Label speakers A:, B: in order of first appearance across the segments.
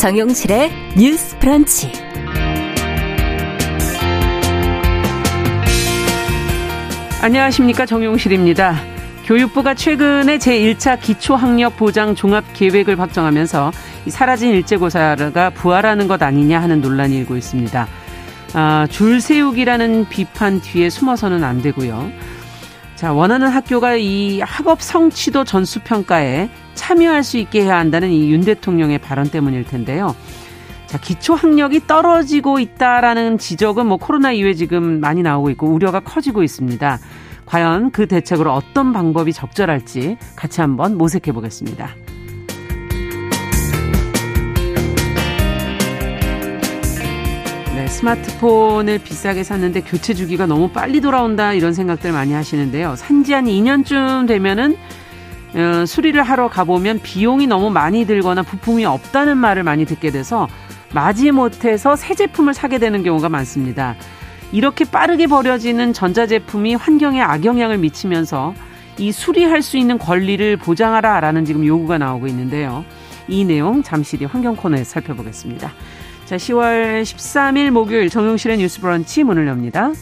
A: 정용실의 뉴스 프런치.
B: 안녕하십니까. 정용실입니다. 교육부가 최근에 제1차 기초학력 보장 종합 계획을 확정하면서 사라진 일제고사가 부활하는 것 아니냐 하는 논란이 일고 있습니다. 아, 줄 세우기라는 비판 뒤에 숨어서는 안 되고요. 자, 원하는 학교가 이 학업 성취도 전수 평가에 참여할 수 있게 해야 한다는 이 윤 대통령의 발언 때문일 텐데요. 자, 기초 학력이 떨어지고 있다라는 지적은 뭐 코로나 이후에 지금 많이 나오고 있고 우려가 커지고 있습니다. 과연 그 대책으로 어떤 방법이 적절할지 같이 한번 모색해 보겠습니다. 네, 스마트폰을 비싸게 샀는데 교체 주기가 너무 빨리 돌아온다 이런 생각들 많이 하시는데요. 산지 한 2년쯤 되면은 어, 수리를 하러 가보면 비용이 너무 많이 들거나 부품이 없다는 말을 많이 듣게 돼서 마지 못해서 새 제품을 사게 되는 경우가 많습니다. 이렇게 빠르게 버려지는 전자제품이 환경에 악영향을 미치면서 이 수리할 수 있는 권리를 보장하라 라는 지금 요구가 나오고 있는데요. 이 내용 잠시 뒤 환경 코너에 살펴보겠습니다. 자, 10월 13일 목요일 정용실의 뉴스 브런치 문을 엽니다.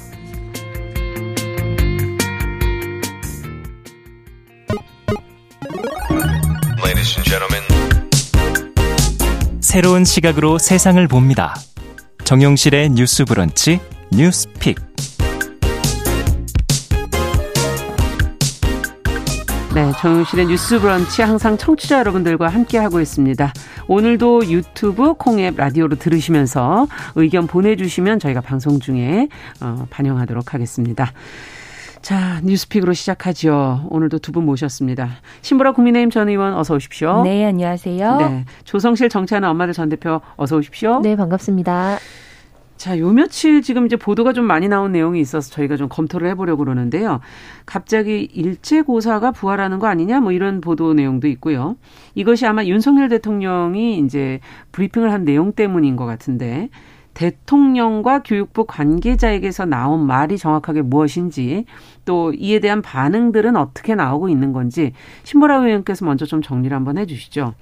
C: 새로운 시각으로 세상을 봅니다. 정용실의 뉴스 브런치 뉴스픽.
B: 네, 정용실의 뉴스 브런치 항상 청취자 여러분들과 함께 하고 있습니다. 오늘도 유튜브, 콩앱, 라디오로 들으시면서 의견 보내 주시면 저희가 방송 중에 어, 반영하도록 하겠습니다. 자, 뉴스픽으로 시작하죠. 오늘도 두 분 모셨습니다. 신보라 국민의힘 전 의원 어서 오십시오.
D: 네, 안녕하세요. 네.
B: 조성실 정치하는 엄마들 전 대표 어서 오십시오.
D: 네, 반갑습니다.
B: 자, 요 며칠 지금 이제 보도가 좀 많이 나온 내용이 있어서 저희가 좀 검토를 해보려고 그러는데요. 갑자기 일제고사가 부활하는 거 아니냐 뭐 이런 보도 내용도 있고요. 이것이 아마 윤석열 대통령이 이제 브리핑을 한 내용 때문인 것 같은데 대통령과 교육부 관계자에게서 나온 말이 정확하게 무엇인지 또 이에 대한 반응들은 어떻게 나오고 있는 건지 신보라 의원께서 먼저 좀 정리를 한번 해주시죠.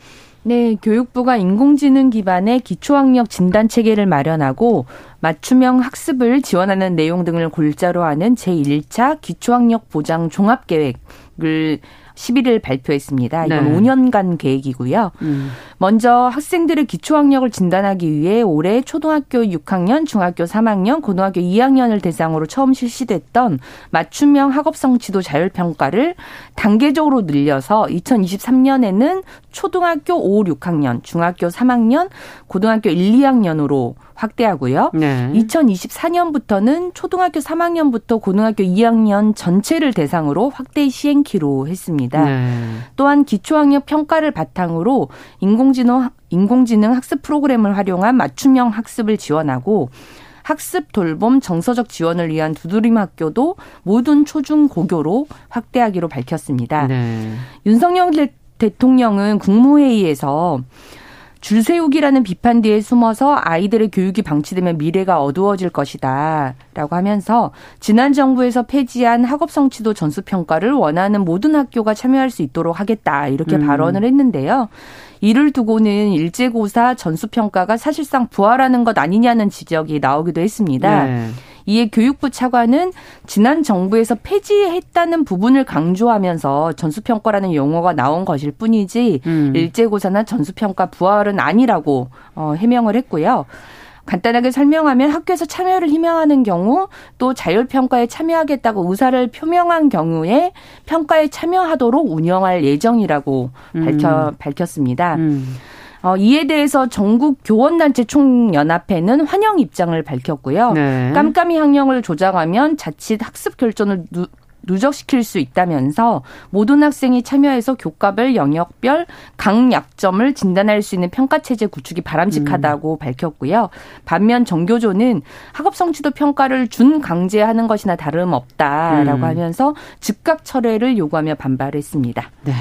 D: 네, 교육부가 인공지능 기반의 기초학력 진단 체계를 마련하고 맞춤형 학습을 지원하는 내용 등을 골자로 하는 제1차 기초학력 보장 종합 계획을 11일 발표했습니다. 이건 네. 5년간 계획이고요. 음. 먼저 학생들의 기초학력을 진단하기 위해 올해 초등학교 6학년, 중학교 3학년, 고등학교 2학년을 대상으로 처음 실시됐던 맞춤형 학업성취도 자율평가를 단계적으로 늘려서 2023년에는 초등학교 5, 6학년, 중학교 3학년, 고등학교 1, 2학년으로 확대하고요. 네. 2024년부터는 초등학교 3학년부터 고등학교 2학년 전체를 대상으로 확대 시행키로 했습니다. 네. 또한 기초학력 평가를 바탕으로 인공지능 인공지능 학습 프로그램을 활용한 맞춤형 학습을 지원하고 학습 돌봄 정서적 지원을 위한 두드림 학교도 모든 초중 고교로 확대하기로 밝혔습니다. 네. 윤석열 대통령은 국무회의에서 줄 세우기라는 비판 뒤에 숨어서 아이들의 교육이 방치되면 미래가 어두워질 것이다. 라고 하면서 지난 정부에서 폐지한 학업 성취도 전수 평가를 원하는 모든 학교가 참여할 수 있도록 하겠다. 이렇게 음. 발언을 했는데요. 이를 두고는 일제고사 전수 평가가 사실상 부활하는 것 아니냐는 지적이 나오기도 했습니다. 네. 이에 교육부 차관은 지난 정부에서 폐지했다는 부분을 강조하면서 전수평가라는 용어가 나온 것일 뿐이지 음. 일제고사나 전수평가 부활은 아니라고 어, 해명을 했고요. 간단하게 설명하면 학교에서 참여를 희망하는 경우 또 자율평가에 참여하겠다고 의사를 표명한 경우에 평가에 참여하도록 운영할 예정이라고 음. 밝혀, 밝혔습니다. 음. 어, 이에 대해서 전국 교원단체 총연합회는 환영 입장을 밝혔고요. 네. 깜깜이 학령을 조작하면 자칫 학습 결정을 누, 누적시킬 수 있다면서 모든 학생이 참여해서 교과별 영역별 강 약점을 진단할 수 있는 평가 체제 구축이 바람직하다고 음. 밝혔고요. 반면 정교조는 학업 성취도 평가를 준 강제하는 것이나 다름없다라고 음. 하면서 즉각 철회를 요구하며 반발했습니다.
B: 네.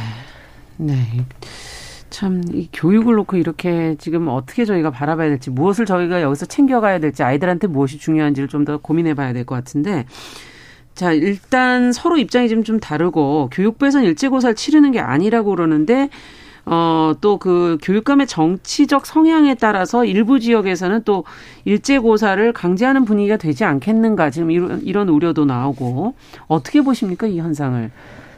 B: 네. 참, 이 교육을 놓고 이렇게 지금 어떻게 저희가 바라봐야 될지, 무엇을 저희가 여기서 챙겨가야 될지, 아이들한테 무엇이 중요한지를 좀 더 고민해 봐야 될 것 같은데, 자, 일단 서로 입장이 좀, 좀 다르고, 교육부에서는 일제고사를 치르는 게 아니라고 그러는데, 어, 또 그 교육감의 정치적 성향에 따라서 일부 지역에서는 또 일제고사를 강제하는 분위기가 되지 않겠는가 지금 이런, 이런 우려도 나오고 어떻게 보십니까 이 현상을?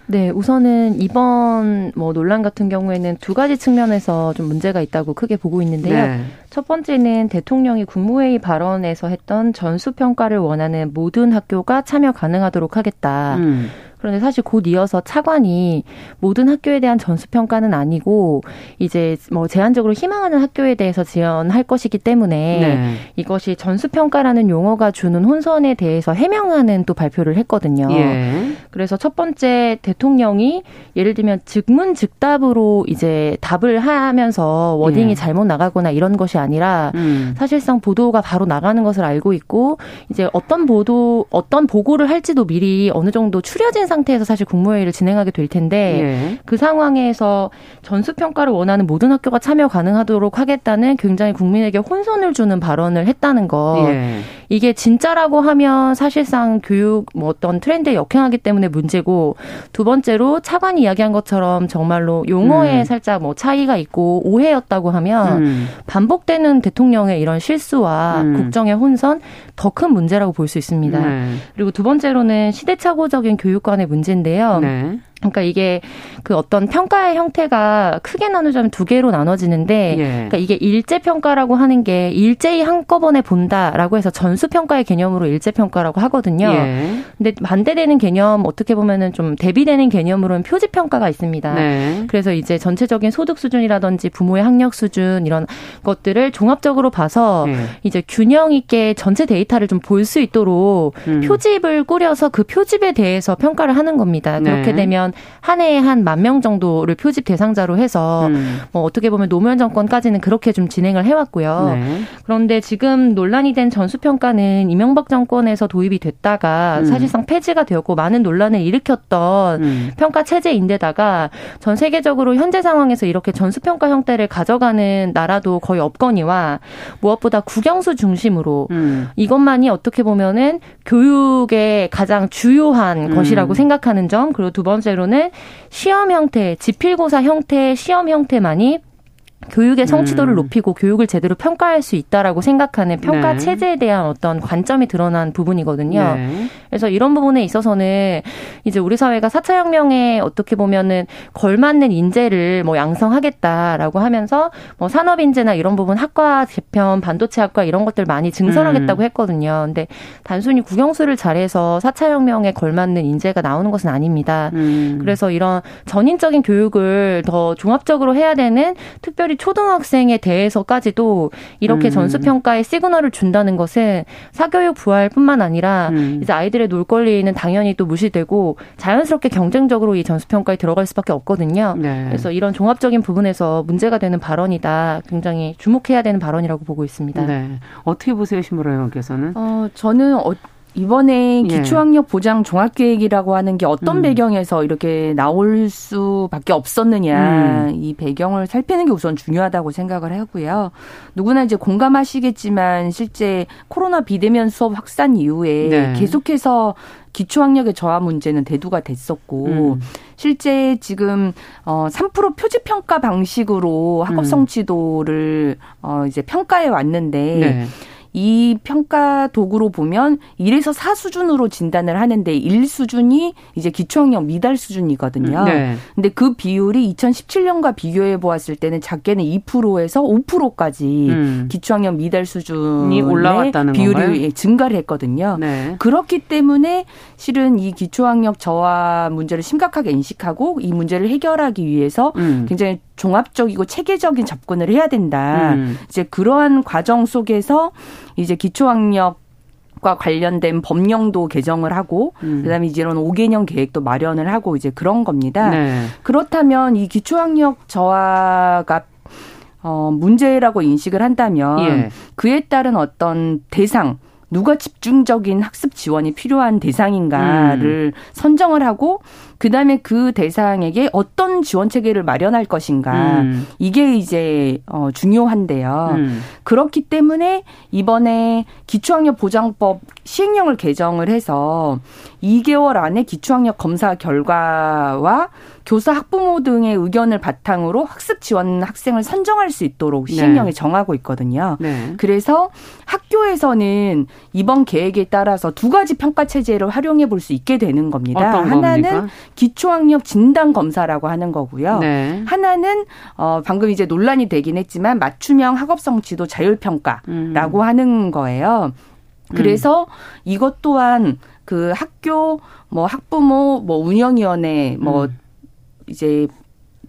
E: 네, 우선은 이번 뭐 논란 같은 경우에는 두 가지 측면에서 좀 문제가 있다고 크게 보고 있는데요. 네. 첫 번째는 대통령이 국무회의 발언에서 했던 전수 평가를 원하는 모든 학교가 참여 가능하도록 하겠다. 음. 그런데 사실 곧 이어서 차관이 모든 학교에 대한 전수 평가는 아니고 이제 뭐 제한적으로 희망하는 학교에 대해서 지원할 것이기 때문에 네. 이것이 전수 평가라는 용어가 주는 혼선에 대해서 해명하는 또 발표를 했거든요. 예. 그래서 첫 번째 대통령이 예를 들면 즉문즉답으로 이제 답을 하면서 워딩이 예. 잘못 나가거나 이런 것이 아니라 음. 사실상 보도가 바로 나가는 것을 알고 있고 이제 어떤 보도 어떤 보고를 할지도 미리 어느 정도 추려진 상태에서 사실 국무회의를 진행하게 될 텐데 예. 그 상황에서 전수 평가를 원하는 모든 학교가 참여 가능하도록 하겠다는 굉장히 국민에게 혼선을 주는 발언을 했다는 거. 예. 이게 진짜라고 하면 사실상 교육 뭐 어떤 트렌드에 역행하기 때문에 문제고 두 번째로 차관이 이야기한 것처럼 정말로 용어에 음. 살짝 뭐 차이가 있고 오해였다고 하면 음. 반복되는 대통령의 이런 실수와 음. 국정의 혼선 더 큰 문제라고 볼 수 있습니다. 네. 그리고 두 번째로는 시대착오적인 교육관의 문제인데요. 네. 그러니까 이게 그 어떤 평가의 형태가 크게 나누자면 두 개로 나눠지는데 예. 그러니까 이게 일제 평가라고 하는 게 일제히 한꺼번에 본다라고 해서 전수 평가의 개념으로 일제 평가라고 하거든요. 예. 근데 반대되는 개념 어떻게 보면은 좀 대비되는 개념으로는 표지 평가가 있습니다. 네. 그래서 이제 전체적인 소득 수준이라든지 부모의 학력 수준 이런 것들을 종합적으로 봐서 예. 이제 균형 있게 전체 데이터를 좀 볼 수 있도록 음. 표집을 꾸려서 그 표집에 대해서 평가를 하는 겁니다. 그렇게 네. 되면 보면 한 해에 한 만 명 정도를 표집 대상자로 해서 음. 뭐 어떻게 보면 노무현 정권까지는 그렇게 좀 진행을 해왔고요. 네. 그런데 지금 논란이 된 전수평가는 이명박 정권에서 도입이 됐다가 음. 사실상 폐지가 되었고 많은 논란을 일으켰던 음. 평가 체제인데다가 전 세계적으로 현재 상황에서 이렇게 전수평가 형태를 가져가는 나라도 거의 없거니와 무엇보다 국영수 중심으로 음. 이것만이 어떻게 보면은 교육의 가장 주요한 음. 것이라고 생각하는 점 그리고 두 번째로 번째로는 시험 형태, 지필고사 형태의 시험 형태만이 교육의 성취도를 음. 높이고 교육을 제대로 평가할 수 있다라고 생각하는 평가 네. 체제에 대한 어떤 관점이 드러난 부분이거든요. 네. 그래서 이런 부분에 있어서는 이제 우리 사회가 4차 혁명에 어떻게 보면은 걸맞는 인재를 뭐 양성하겠다라고 하면서 뭐 산업 인재나 이런 부분 학과 재편, 반도체 학과 이런 것들 많이 증설하겠다고 음. 했거든요. 근데 단순히 국영수를 잘해서 4차 혁명에 걸맞는 인재가 나오는 것은 아닙니다. 음. 그래서 이런 전인적인 교육을 더 종합적으로 해야 되는 특별 히 초등학생에 대해서까지도 이렇게 음. 전수평가에 시그널을 준다는 것은 사교육 부활뿐만 아니라 음. 이제 아이들의 놀 권리는 당연히 또 무시되고 자연스럽게 경쟁적으로 이 전수평가에 들어갈 수밖에 없거든요. 네. 그래서 이런 종합적인 부분에서 문제가 되는 발언이다. 굉장히 주목해야 되는 발언이라고 보고 있습니다. 네.
B: 어떻게 보세요, 신보라 의원께서는?
D: 어, 저는 어, 이번에 예. 기초학력 보장 종합계획이라고 하는 게 어떤 음. 배경에서 이렇게 나올 수밖에 없었느냐 음. 이 배경을 살피는 게 우선 중요하다고 생각을 하고요. 누구나 이제 공감하시겠지만 실제 코로나 비대면 수업 확산 이후에 네. 계속해서 기초학력의 저하 문제는 대두가 됐었고 음. 실제 지금 어3% 표지 평가 방식으로 학업 음. 성취도를 어 이제 평가해 왔는데. 네. 이 평가 도구로 보면 1에서 4 수준으로 진단을 하는데 1 수준이 이제 기초학력 미달 수준이거든요. 네. 근데 그 비율이 2017년과 비교해 보았을 때는 작게는 2%에서 5%까지 음. 기초학력 미달 수준이 올라왔다는 비율이 건가요? 증가를 했거든요. 네. 그렇기 때문에 실은 이 기초학력 저하 문제를 심각하게 인식하고 이 문제를 해결하기 위해서 음. 굉장히 종합적이고 체계적인 접근을 해야 된다. 음. 이제 그러한 과정 속에서 이제 기초학력 과 관련된 법령도 개정을 하고 음. 그다음에 이제 이런 5개년 계획도 마련을 하고 이제 그런 겁니다. 네. 그렇다면 이 기초학력 저하가 어 문제라고 인식을 한다면 예. 그에 따른 어떤 대상 누가 집중적인 학습 지원이 필요한 대상인가를 음. 선정을 하고 그다음에 그 대상에게 어떤 지원 체계를 마련할 것인가 음. 이게 이제 어 중요한데요. 음. 그렇기 때문에 이번에 기초학력 보장법 시행령을 개정을 해서 2개월 안에 기초학력 검사 결과와 교사 학부모 등의 의견을 바탕으로 학습 지원 학생을 선정할 수 있도록 네. 시행령에 네. 정하고 있거든요. 네. 그래서 학교에서는 이번 계획에 따라서 두 가지 평가 체제를 활용해 볼 수 있게 되는 겁니다. 하나는 기초학력 진단 검사라고 하는 거고요. 네. 하나는 어 방금 이제 논란이 되긴 했지만 맞춤형 학업성 지도 자율 평가라고 음. 하는 거예요. 그래서 음. 이것 또한 그 학교 뭐 학부모 뭐 운영위원회 뭐 음. 이제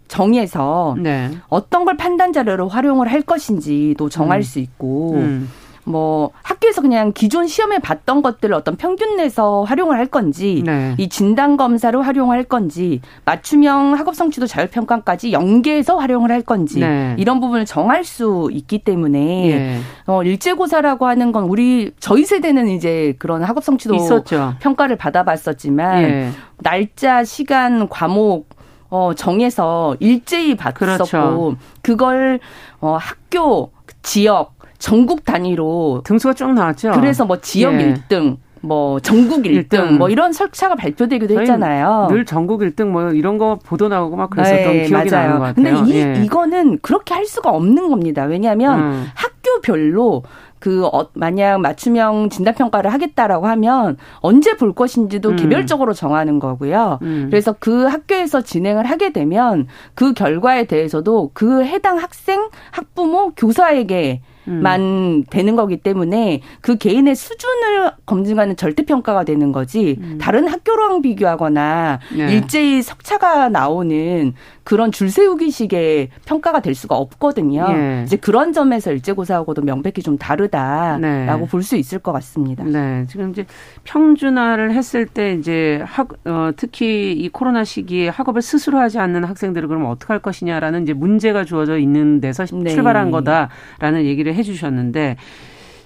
D: 정해서 네. 어떤 걸 판단 자료로 활용을 할 것인지도 정할 음. 수 있고 음. 뭐 학교에서 그냥 기존 시험에 봤던 것들을 어떤 평균 내서 활용을 할 건지 네. 이 진단 검사로 활용할 건지 맞춤형 학업 성취도 자율 평가까지 연계해서 활용을 할 건지 네. 이런 부분을 정할 수 있기 때문에 네. 어 일제고사라고 하는 건 우리 저희 세대는 이제 그런 학업 성취도 있었죠. 평가를 받아봤었지만 예. 날짜, 시간, 과목 어 정해서 일제히 받았었고 그렇죠. 그걸 어 학교 지역 전국 단위로
B: 등수가 쭉 나왔죠.
D: 그래서 뭐 지역 예. 1등 뭐 전국 1등, 1등, 뭐 이런 설차가 발표되기도 했잖아요.
B: 늘 전국 1등 뭐 이런 거 보도 나오고 막 그랬었던 네, 기억이 맞아요. 나는 것 같아요.
D: 근데 이 예. 이거는 그렇게 할 수가 없는 겁니다. 왜냐하면 음. 학교별로 그 어, 만약 맞춤형 진단 평가를 하겠다라고 하면 언제 볼 것인지도 음. 개별적으로 정하는 거고요. 음. 그래서 그 학교에서 진행을 하게 되면 그 결과에 대해서도 그 해당 학생, 학부모, 교사에게 만 음. 되는 거기 때문에 그 개인의 수준을 검증하는 절대 평가가 되는 거지 음. 다른 학교랑 비교하거나 네. 일제히 석차가 나오는 그런 줄 세우기식의 평가가 될 수가 없거든요. 예. 이제 그런 점에서 일제고사하고도 명백히 좀 다르다라고 네. 볼수 있을 것 같습니다.
B: 네. 지금 이제 평준화를 했을 때 이제 학, 어, 특히 이 코로나 시기에 학업을 스스로 하지 않는 학생들을 그럼 어떻게 할 것이냐라는 이제 문제가 주어져 있는 데서 네. 출발한 거다라는 얘기를 해 주셨는데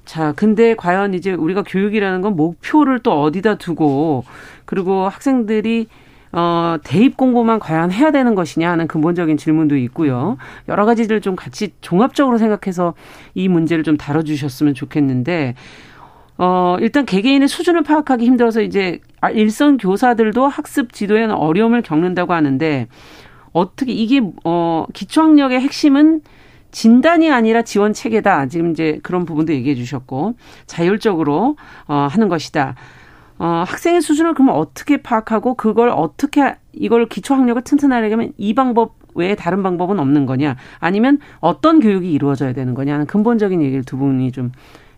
B: 자, 근데 과연 이제 우리가 교육이라는 건 목표를 또 어디다 두고 그리고 학생들이 어, 대입 공부만 과연 해야 되는 것이냐 하는 근본적인 질문도 있고요. 여러 가지를 좀 같이 종합적으로 생각해서 이 문제를 좀 다뤄주셨으면 좋겠는데, 어, 일단 개개인의 수준을 파악하기 힘들어서 이제 일선 교사들도 학습 지도에는 어려움을 겪는다고 하는데, 어떻게 이게, 어, 기초학력의 핵심은 진단이 아니라 지원 체계다. 지금 이제 그런 부분도 얘기해 주셨고, 자율적으로, 어, 하는 것이다. 어, 학생의 수준을 그러면 어떻게 파악하고 그걸 어떻게 이걸 기초 학력을 튼튼하려면 이 방법 외에 다른 방법은 없는 거냐? 아니면 어떤 교육이 이루어져야 되는 거냐 하는 근본적인 얘기를 두 분이 좀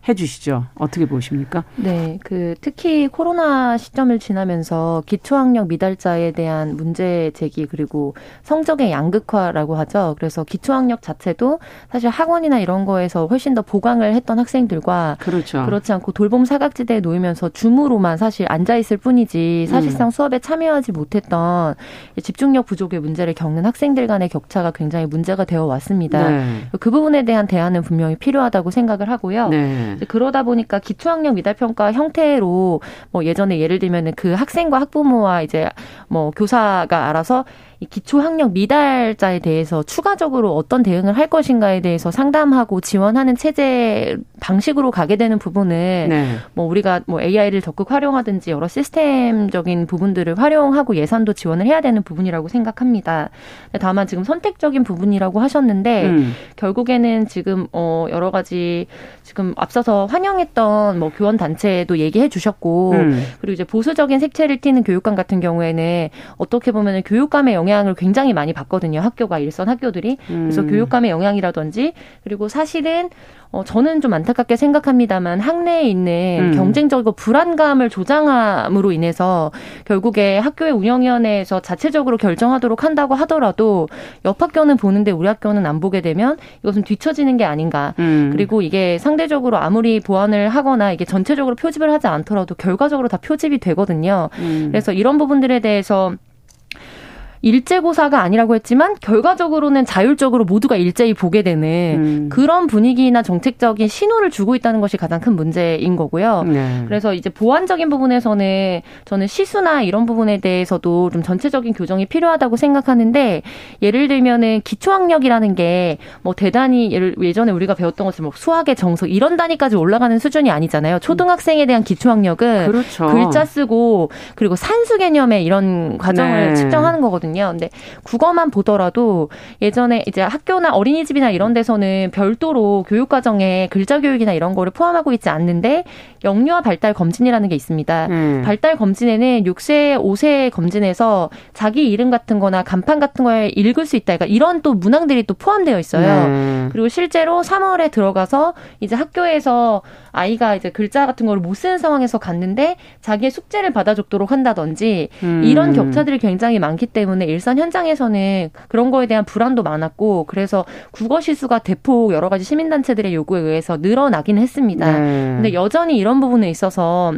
B: 해주시죠. 어떻게 보십니까?
E: 네, 그 특히 코로나 시점을 지나면서 기초학력 미달자에 대한 문제 제기 그리고 성적의 양극화라고 하죠. 그래서 기초학력 자체도 사실 학원이나 이런 거에서 훨씬 더 보강을 했던 학생들과 그렇죠. 그렇지 않고 돌봄 사각지대에 놓이면서 줌으로만 사실 앉아 있을 뿐이지 사실상 음. 수업에 참여하지 못했던 집중력 부족의 문제를 겪는 학생들 간의 격차가 굉장히 문제가 되어 왔습니다. 네. 그 부분에 대한 대안은 분명히 필요하다고 생각을 하고요. 네. 그러다 보니까 기초학력 미달 평가 형태로 뭐 예전에 예를 들면은 그 학생과 학부모와 이제 뭐 교사가 알아서 이 기초학력 미달자에 대해서 추가적으로 어떤 대응을 할 것인가에 대해서 상담하고 지원하는 체제 방식으로 가게 되는 부분은 네. 뭐 우리가 뭐 AI를 적극 활용하든지 여러 시스템적인 부분들을 활용하고 예산도 지원을 해야 되는 부분이라고 생각합니다. 다만 지금 선택적인 부분이라고 하셨는데 음. 결국에는 지금 어 여러 가지 지금 앞서서 환영했던 뭐 교원 단체도 얘기해 주셨고 음. 그리고 이제 보수적인 색채를 띠는 교육감 같은 경우에는 어떻게 보면은 교육감의 영향 을 굉장히 많이 받거든요. 학교가 일선 학교들이. 그래서 음. 교육감의 영향이라든지 그리고 사실은 어, 저는 좀 안타깝게 생각합니다만 학내에 있는 음. 경쟁적이고 불안감을 조장함으로 인해서 결국에 학교의 운영위원회에서 자체적으로 결정하도록 한다고 하더라도 옆 학교는 보는데 우리 학교는 안 보게 되면 이것은 뒤처지는 게 아닌가. 음. 그리고 이게 상대적으로 아무리 보완을 하거나 이게 전체적으로 표집을 하지 않더라도 결과적으로 다 표집이 되거든요. 음. 그래서 이런 부분들에 대해서 일제고사가 아니라고 했지만 결과적으로는 자율적으로 모두가 일제히 보게 되는 음. 그런 분위기나 정책적인 신호를 주고 있다는 것이 가장 큰 문제인 거고요. 네. 그래서 이제 보완적인 부분에서는 저는 시수나 이런 부분에 대해서도 좀 전체적인 교정이 필요하다고 생각하는데 예를 들면은 기초학력이라는 게 뭐 대단히 예를 예전에 우리가 배웠던 것처럼 뭐 수학의 정석 이런 단위까지 올라가는 수준이 아니잖아요. 초등학생에 대한 기초학력은 그렇죠. 글자 쓰고 그리고 산수 개념의 이런 과정을 네. 측정하는 거거든요. 근데 국어만 보더라도 예전에 이제 학교나 어린이집이나 이런 데서는 별도로 교육 과정에 글자 교육이나 이런 거를 포함하고 있지 않는데 영유아 발달 검진이라는 게 있습니다. 음. 발달 검진에는 6세, 5세 검진에서 자기 이름 같은 거나 간판 같은 걸 읽을 수 있다. 그러니까 이런 또 문항들이 또 포함되어 있어요. 음. 그리고 실제로 3월에 들어가서 이제 학교에서 아이가 이제 글자 같은 걸 못 쓰는 상황에서 갔는데 자기의 숙제를 받아줬도록 한다든지 음. 이런 격차들이 굉장히 많기 때문에 일선 현장에서는 그런 거에 대한 불안도 많았고 그래서 국어 시수가 대폭 여러 가지 시민단체들의 요구에 의해서 늘어나긴 했습니다. 네. 근데 여전히 이런 부분에 있어서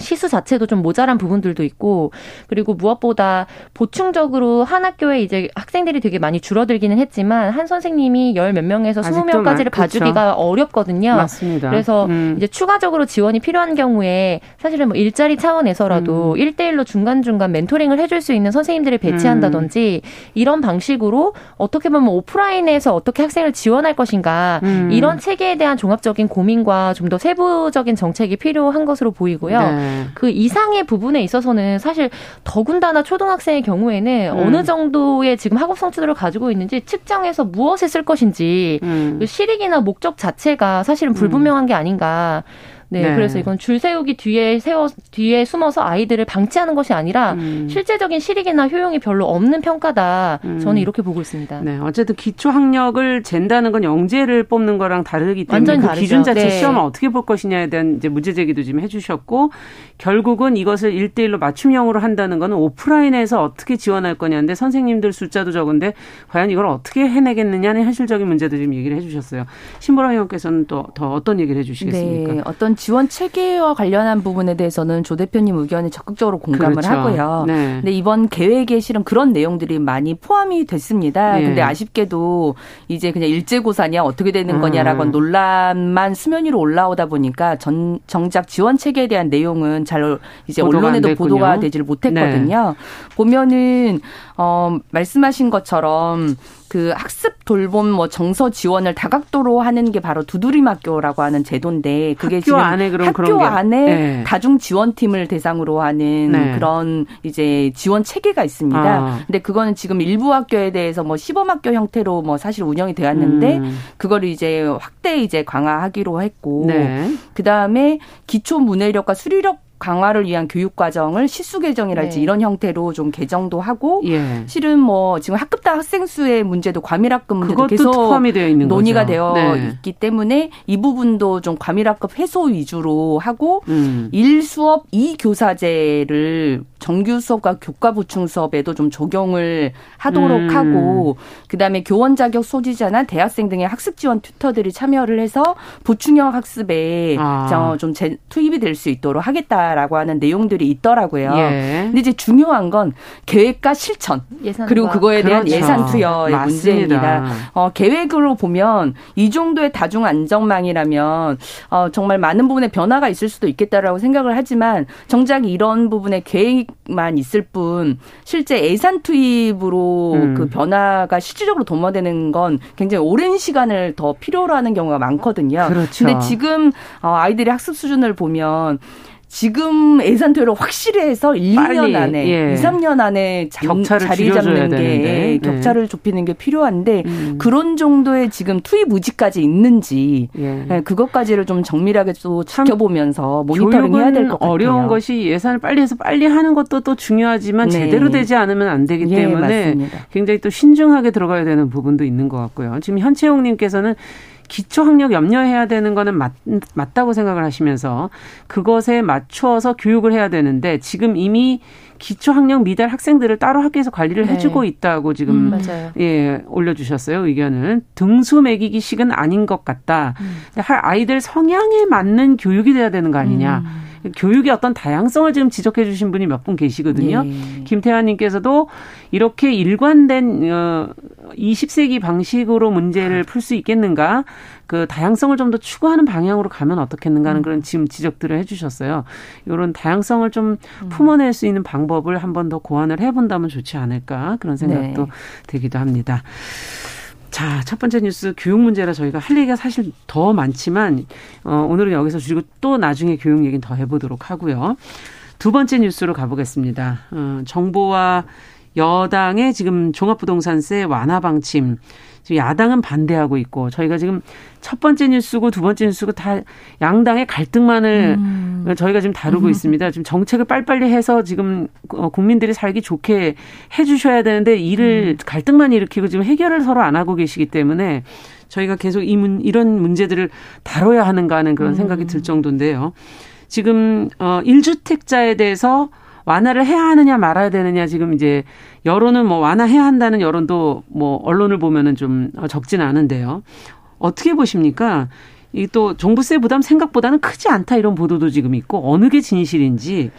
E: 시수 자체도 좀 모자란 부분들도 있고 그리고 무엇보다 보충적으로 한 학교에 이제 학생들이 되게 많이 줄어들기는 했지만 한 선생님이 열 몇 명에서 스무 명까지를 봐주기가 어렵거든요.
B: 맞습니다.
E: 그래서 음. 이제 추가적으로 지원이 필요한 경우에 사실은 뭐 일자리 차원에서라도 음. 1대1로 중간중간 멘토링을 해줄 수 있는 선생님들을 배치한다든지 음. 이런 방식으로 어떻게 보면 오프라인에서 어떻게 학생을 지원할 것인가 음. 이런 체계에 대한 종합적인 고민과 좀 더 세부적인 정책이 필요한 것으로 보이고요. 네. 그 이상의 부분에 있어서는 사실 더군다나 초등학생의 경우에는 음. 어느 정도의 지금 학업 성취도를 가지고 있는지 측정해서 무엇에 쓸 것인지 음. 그 실익이나 목적 자체가 사실은 불분명한 게 아닌가. 네, 네, 그래서 이건 줄 세우기 뒤에 세워 뒤에 숨어서 아이들을 방치하는 것이 아니라 음. 실제적인 실익이나 효용이 별로 없는 평가다. 음. 저는 이렇게 보고 있습니다.
B: 네, 어쨌든 기초 학력을 잰다는 건 영재를 뽑는 거랑 다르기 때문에 그 다르죠. 기준 자체 네. 시험을 어떻게 볼 것이냐에 대한 이제 문제 제기도 좀 해주셨고 결국은 이것을 일대일로 맞춤형으로 한다는 거는 오프라인에서 어떻게 지원할 거냐인데 선생님들 숫자도 적은데 과연 이걸 어떻게 해내겠느냐는 현실적인 문제도 좀 얘기를 해주셨어요. 신보라 의원께서는 또 더 어떤 얘기를 해주시겠습니까?
D: 네, 어떤 지원 체계와 관련한 부분에 대해서는 조 대표님 의견에 적극적으로 공감을 그렇죠. 하고요. 네. 근데 이번 계획에 실은 그런 내용들이 많이 포함이 됐습니다. 네. 근데 아쉽게도 이제 그냥 일제고사냐 어떻게 되는 음. 거냐라고 논란만 수면 위로 올라오다 보니까 전 정작 지원 체계에 대한 내용은 잘 이제 언론에도 보도가 되질 못했거든요. 네. 보면은 어 말씀하신 것처럼 그 학습 돌봄 뭐 정서 지원을 다각도로 하는 게 바로 두드림 학교라고 하는 제도인데 그게
B: 학교
D: 지금
B: 안에 그런
D: 학교 안에 네. 다중 지원팀을 대상으로 하는 네. 그런 이제 지원 체계가 있습니다. 아. 근데 그거는 지금 일부 학교에 대해서 뭐 시범 학교 형태로 뭐 사실 운영이 되었는데 음. 그거를 이제 확대 이제 강화하기로 했고 네. 그다음에 기초 문해력과 수리력 강화를 위한 교육 과정을 시수 개정이랄지 네. 이런 형태로 좀 개정도 하고 예. 실은 뭐 지금 학급당 학생 수의 문제도 과밀학급 문제도 계속 포함이 되어 있는 논의가 거죠. 되어 네. 있기 때문에 이 부분도 좀 과밀학급 해소 위주로 하고 음. 1수업 2교사제를 정규 수업과 교과 보충 수업에도 좀 적용을 하도록 음. 하고 그다음에 교원 자격 소지자나 대학생 등의 학습 지원 튜터들이 참여를 해서 보충형 학습에 아. 좀 재, 투입이 될 수 있도록 하겠다 라고 하는 내용들이 있더라고요. 예. 근데 이제 중요한 건 계획과 실천 그리고 그거에 대한 그렇죠. 예산 투여의 맞습니다. 문제입니다. 어, 계획으로 보면 이 정도의 다중 안정망이라면 어, 정말 많은 부분에 변화가 있을 수도 있겠다라고 생각을 하지만 정작 이런 부분에 계획 만 있을 뿐 실제 예산 투입으로 음. 그 변화가 실질적으로 도모되는 건 굉장히 오랜 시간을 더 필요로 하는 경우가 많거든요.
B: 그렇죠.
D: 근데 지금 어, 아이들의 학습 수준을 보면 지금 예산 투여를 확실히 해서 1년 빨리, 안에, 예. 2, 3년 안에 잠, 자리 잡는 게 네. 격차를 좁히는 게 필요한데 음. 그런 정도의 지금 투입 의지까지 있는지 예. 네, 그것까지를 좀 정밀하게 또 지켜보면서 모니터링 해야 될 것 같아요.
B: 어려운 것이 예산을 빨리 해서 빨리 하는 것도 또 중요하지만 네. 제대로 되지 않으면 안 되기 예, 때문에 예, 굉장히 또 신중하게 들어가야 되는 부분도 있는 것 같고요. 지금 현채용 님께서는 기초 학력 염려해야 되는 거는 맞, 맞다고 생각을 하시면서 그것에 맞춰서 교육을 해야 되는데 지금 이미 기초 학력 미달 학생들을 따로 학교에서 관리를 네. 해주고 있다고 지금 음, 예 올려주셨어요 의견을 등수 매기기식은 아닌 것 같다. 음. 아이들 성향에 맞는 교육이 돼야 되는 거 아니냐. 음. 교육의 어떤 다양성을 지금 지적해 주신 분이 몇 분 계시거든요. 네. 김태환 님께서도 이렇게 일관된 어 20세기 방식으로 문제를 풀 수 있겠는가? 그 다양성을 좀 더 추구하는 방향으로 가면 어떻겠는가 하는 음. 그런 지금 지적들을 해 주셨어요. 이런 다양성을 좀 음. 품어낼 수 있는 방법을 한 번 더 고안을 해 본다면 좋지 않을까? 그런 생각도 네. 되기도 합니다. 자, 첫 번째 뉴스 교육 문제라 저희가 할 얘기가 사실 더 많지만 어, 오늘은 여기서 줄이고 또 나중에 교육 얘기는 더 해보도록 하고요. 두 번째 뉴스로 가보겠습니다. 어, 정부와 여당의 지금 종합부동산세 완화 방침 지금 야당은 반대하고 있고 저희가 지금 첫 번째 뉴스고 두 번째 뉴스고 다 양당의 갈등만을 음. 저희가 지금 다루고 음. 있습니다. 지금 정책을 빨리빨리 해서 지금 어, 국민들이 살기 좋게 해주셔야 되는데 이를 음. 갈등만 일으키고 지금 해결을 서로 안 하고 계시기 때문에 저희가 계속 이 문, 이런 문제들을 다뤄야 하는가 하는 그런 생각이 들 음. 정도인데요. 지금 어 1주택자에 대해서 완화를 해야 하느냐 말아야 되느냐 지금 이제 여론은 뭐 완화해야 한다는 여론도 뭐 언론을 보면은 좀 적지는 않은데요. 어떻게 보십니까? 이또 종부세 부담 생각보다는 크지 않다 이런 보도도 지금 있고 어느 게 진실인지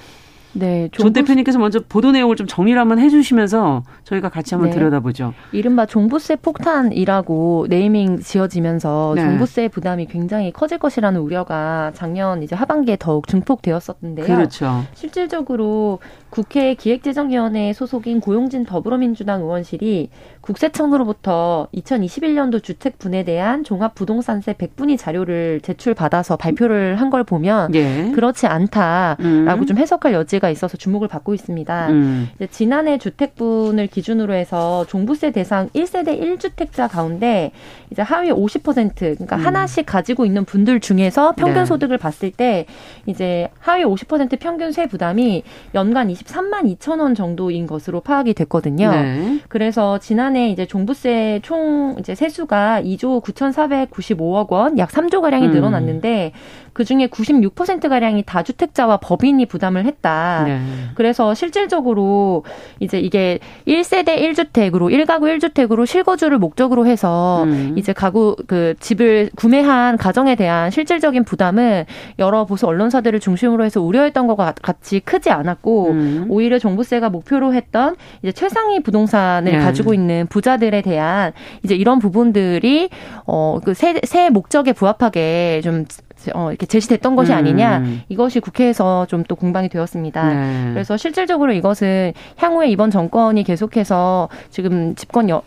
B: 네. 조 대표님께서 먼저 보도 내용을 좀 정리를 한번 해주시면서 저희가 같이 한번 네. 들여다보죠.
E: 이른바 종부세 폭탄이라고 네이밍 지어지면서 네. 종부세 부담이 굉장히 커질 것이라는 우려가 작년 이제 하반기에 더욱 증폭되었었는데요.
B: 그렇죠.
E: 실질적으로 국회 기획재정위원회 소속인 고용진 더불어민주당 의원실이 국세청으로부터 2021년도 주택 분에 대한 종합부동산세 100분위 자료를 제출받아서 발표를 한 걸 보면 예. 그렇지 않다라고 음. 좀 해석할 여지 가 있어서 주목을 받고 있습니다. 음. 지난해 주택분을 기준으로 해서 종부세 대상 1세대 1주택자 가운데 이제 하위 50% 그러니까 음. 하나씩 가지고 있는 분들 중에서 평균 네. 소득을 봤을 때 이제 하위 50% 평균 세 부담이 연간 23만 2천 원 정도인 것으로 파악이 됐거든요. 네. 그래서 지난해 이제 종부세 총 이제 세수가 2조 9,495억 원, 약 3조 가량이 음. 늘어났는데 그 중에 96% 가량이 다주택자와 법인이 부담을 했다. 네. 그래서 실질적으로 이제 이게 1세대 1주택으로 1가구 1주택으로 실거주를 목적으로 해서 음. 이제 가구 그 집을 구매한 가정에 대한 실질적인 부담은 여러 보수 언론사들을 중심으로 해서 우려했던 것과 같이 크지 않았고 음. 오히려 종부세가 목표로 했던 이제 최상위 부동산을 네. 가지고 있는 부자들에 대한 이제 이런 부분들이 어그세 목적에 부합하게 좀 어, 이렇게 제시됐던 것이 아니냐 음. 이것이 국회에서 좀 또 공방이 되었습니다. 네. 그래서 실질적으로 이것은 향후에 이번 정권이 계속해서 지금 집권 여,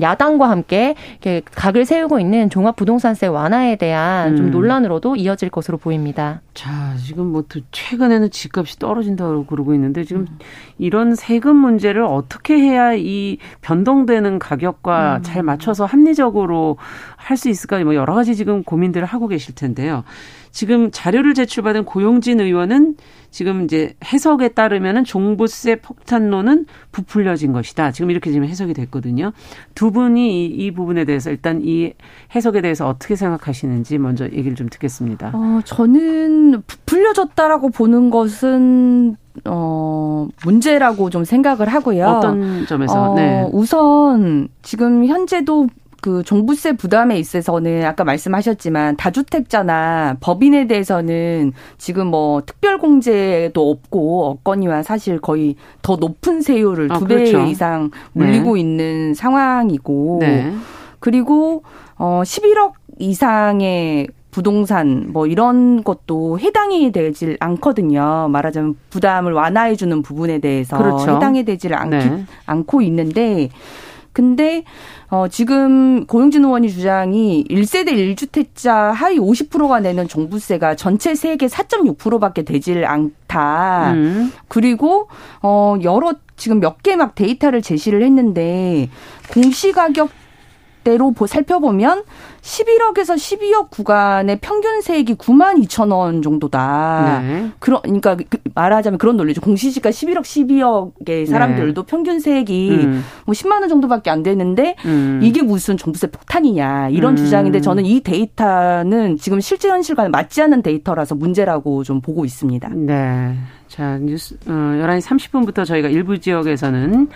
E: 야당과 함께 이렇게 각을 세우고 있는 종합부동산세 완화에 대한 음. 좀 논란으로도 이어질 것으로 보입니다.
B: 자, 지금 뭐 최근에는 집값이 떨어진다고 그러고 있는데 지금 음. 이런 세금 문제를 어떻게 해야 이 변동되는 가격과 음. 잘 맞춰서 합리적으로 할 수 있을까? 뭐 여러 가지 지금 고민들을 하고 계실 텐데요. 지금 자료를 제출받은 고용진 의원은 지금 이제 해석에 따르면은 종부세 폭탄론은 부풀려진 것이다. 지금 이렇게 지금 해석이 됐거든요. 두 분이 이, 이 부분에 대해서 일단 이 해석에 대해서 어떻게 생각하시는지 먼저 얘기를 좀 듣겠습니다.
D: 어, 저는 부풀려졌다라고 보는 것은 어, 문제라고 좀 생각을 하고요.
B: 어떤 점에서?
D: 어, 네. 우선 지금 현재도 그 종부세 부담에 있어서는 아까 말씀하셨지만 다주택자나 법인에 대해서는 지금 뭐 특별 공제도 없고 없거니와 사실 거의 더 높은 세율을 아, 두배 그렇죠. 이상 물리고 네. 있는 상황이고 네. 그리고 어 11억 이상의 부동산 뭐 이런 것도 해당이 되질 않거든요. 말하자면 부담을 완화해 주는 부분에 대해서 그렇죠. 해당이 되지를 않기, 네. 않고 있는데 근데 어 지금 고용진 의원이 주장이 1세대 1주택자 하위 50%가 내는 종부세가 전체 세액의 4.6%밖에 되질 않다. 음. 그리고 어 여러 지금 몇 개 막 데이터를 제시를 했는데 공시 가격 대로 살펴보면 11억에서 12억 구간의 평균 세액이 9만 2천 원 정도다. 네. 그러, 그러니까 그 말하자면 그런 논리죠. 공시지가 11억, 12억의 사람들도 네. 평균 세액이 음. 뭐 10만 원 정도밖에 안 되는데 음. 이게 무슨 종부세 폭탄이냐 이런 음. 주장인데 저는 이 데이터는 지금 실제 현실과 맞지 않는 데이터라서 문제라고 좀 보고 있습니다.
B: 네. 자, 뉴스, 어, 11시 30분부터 저희가 일부 지역에서는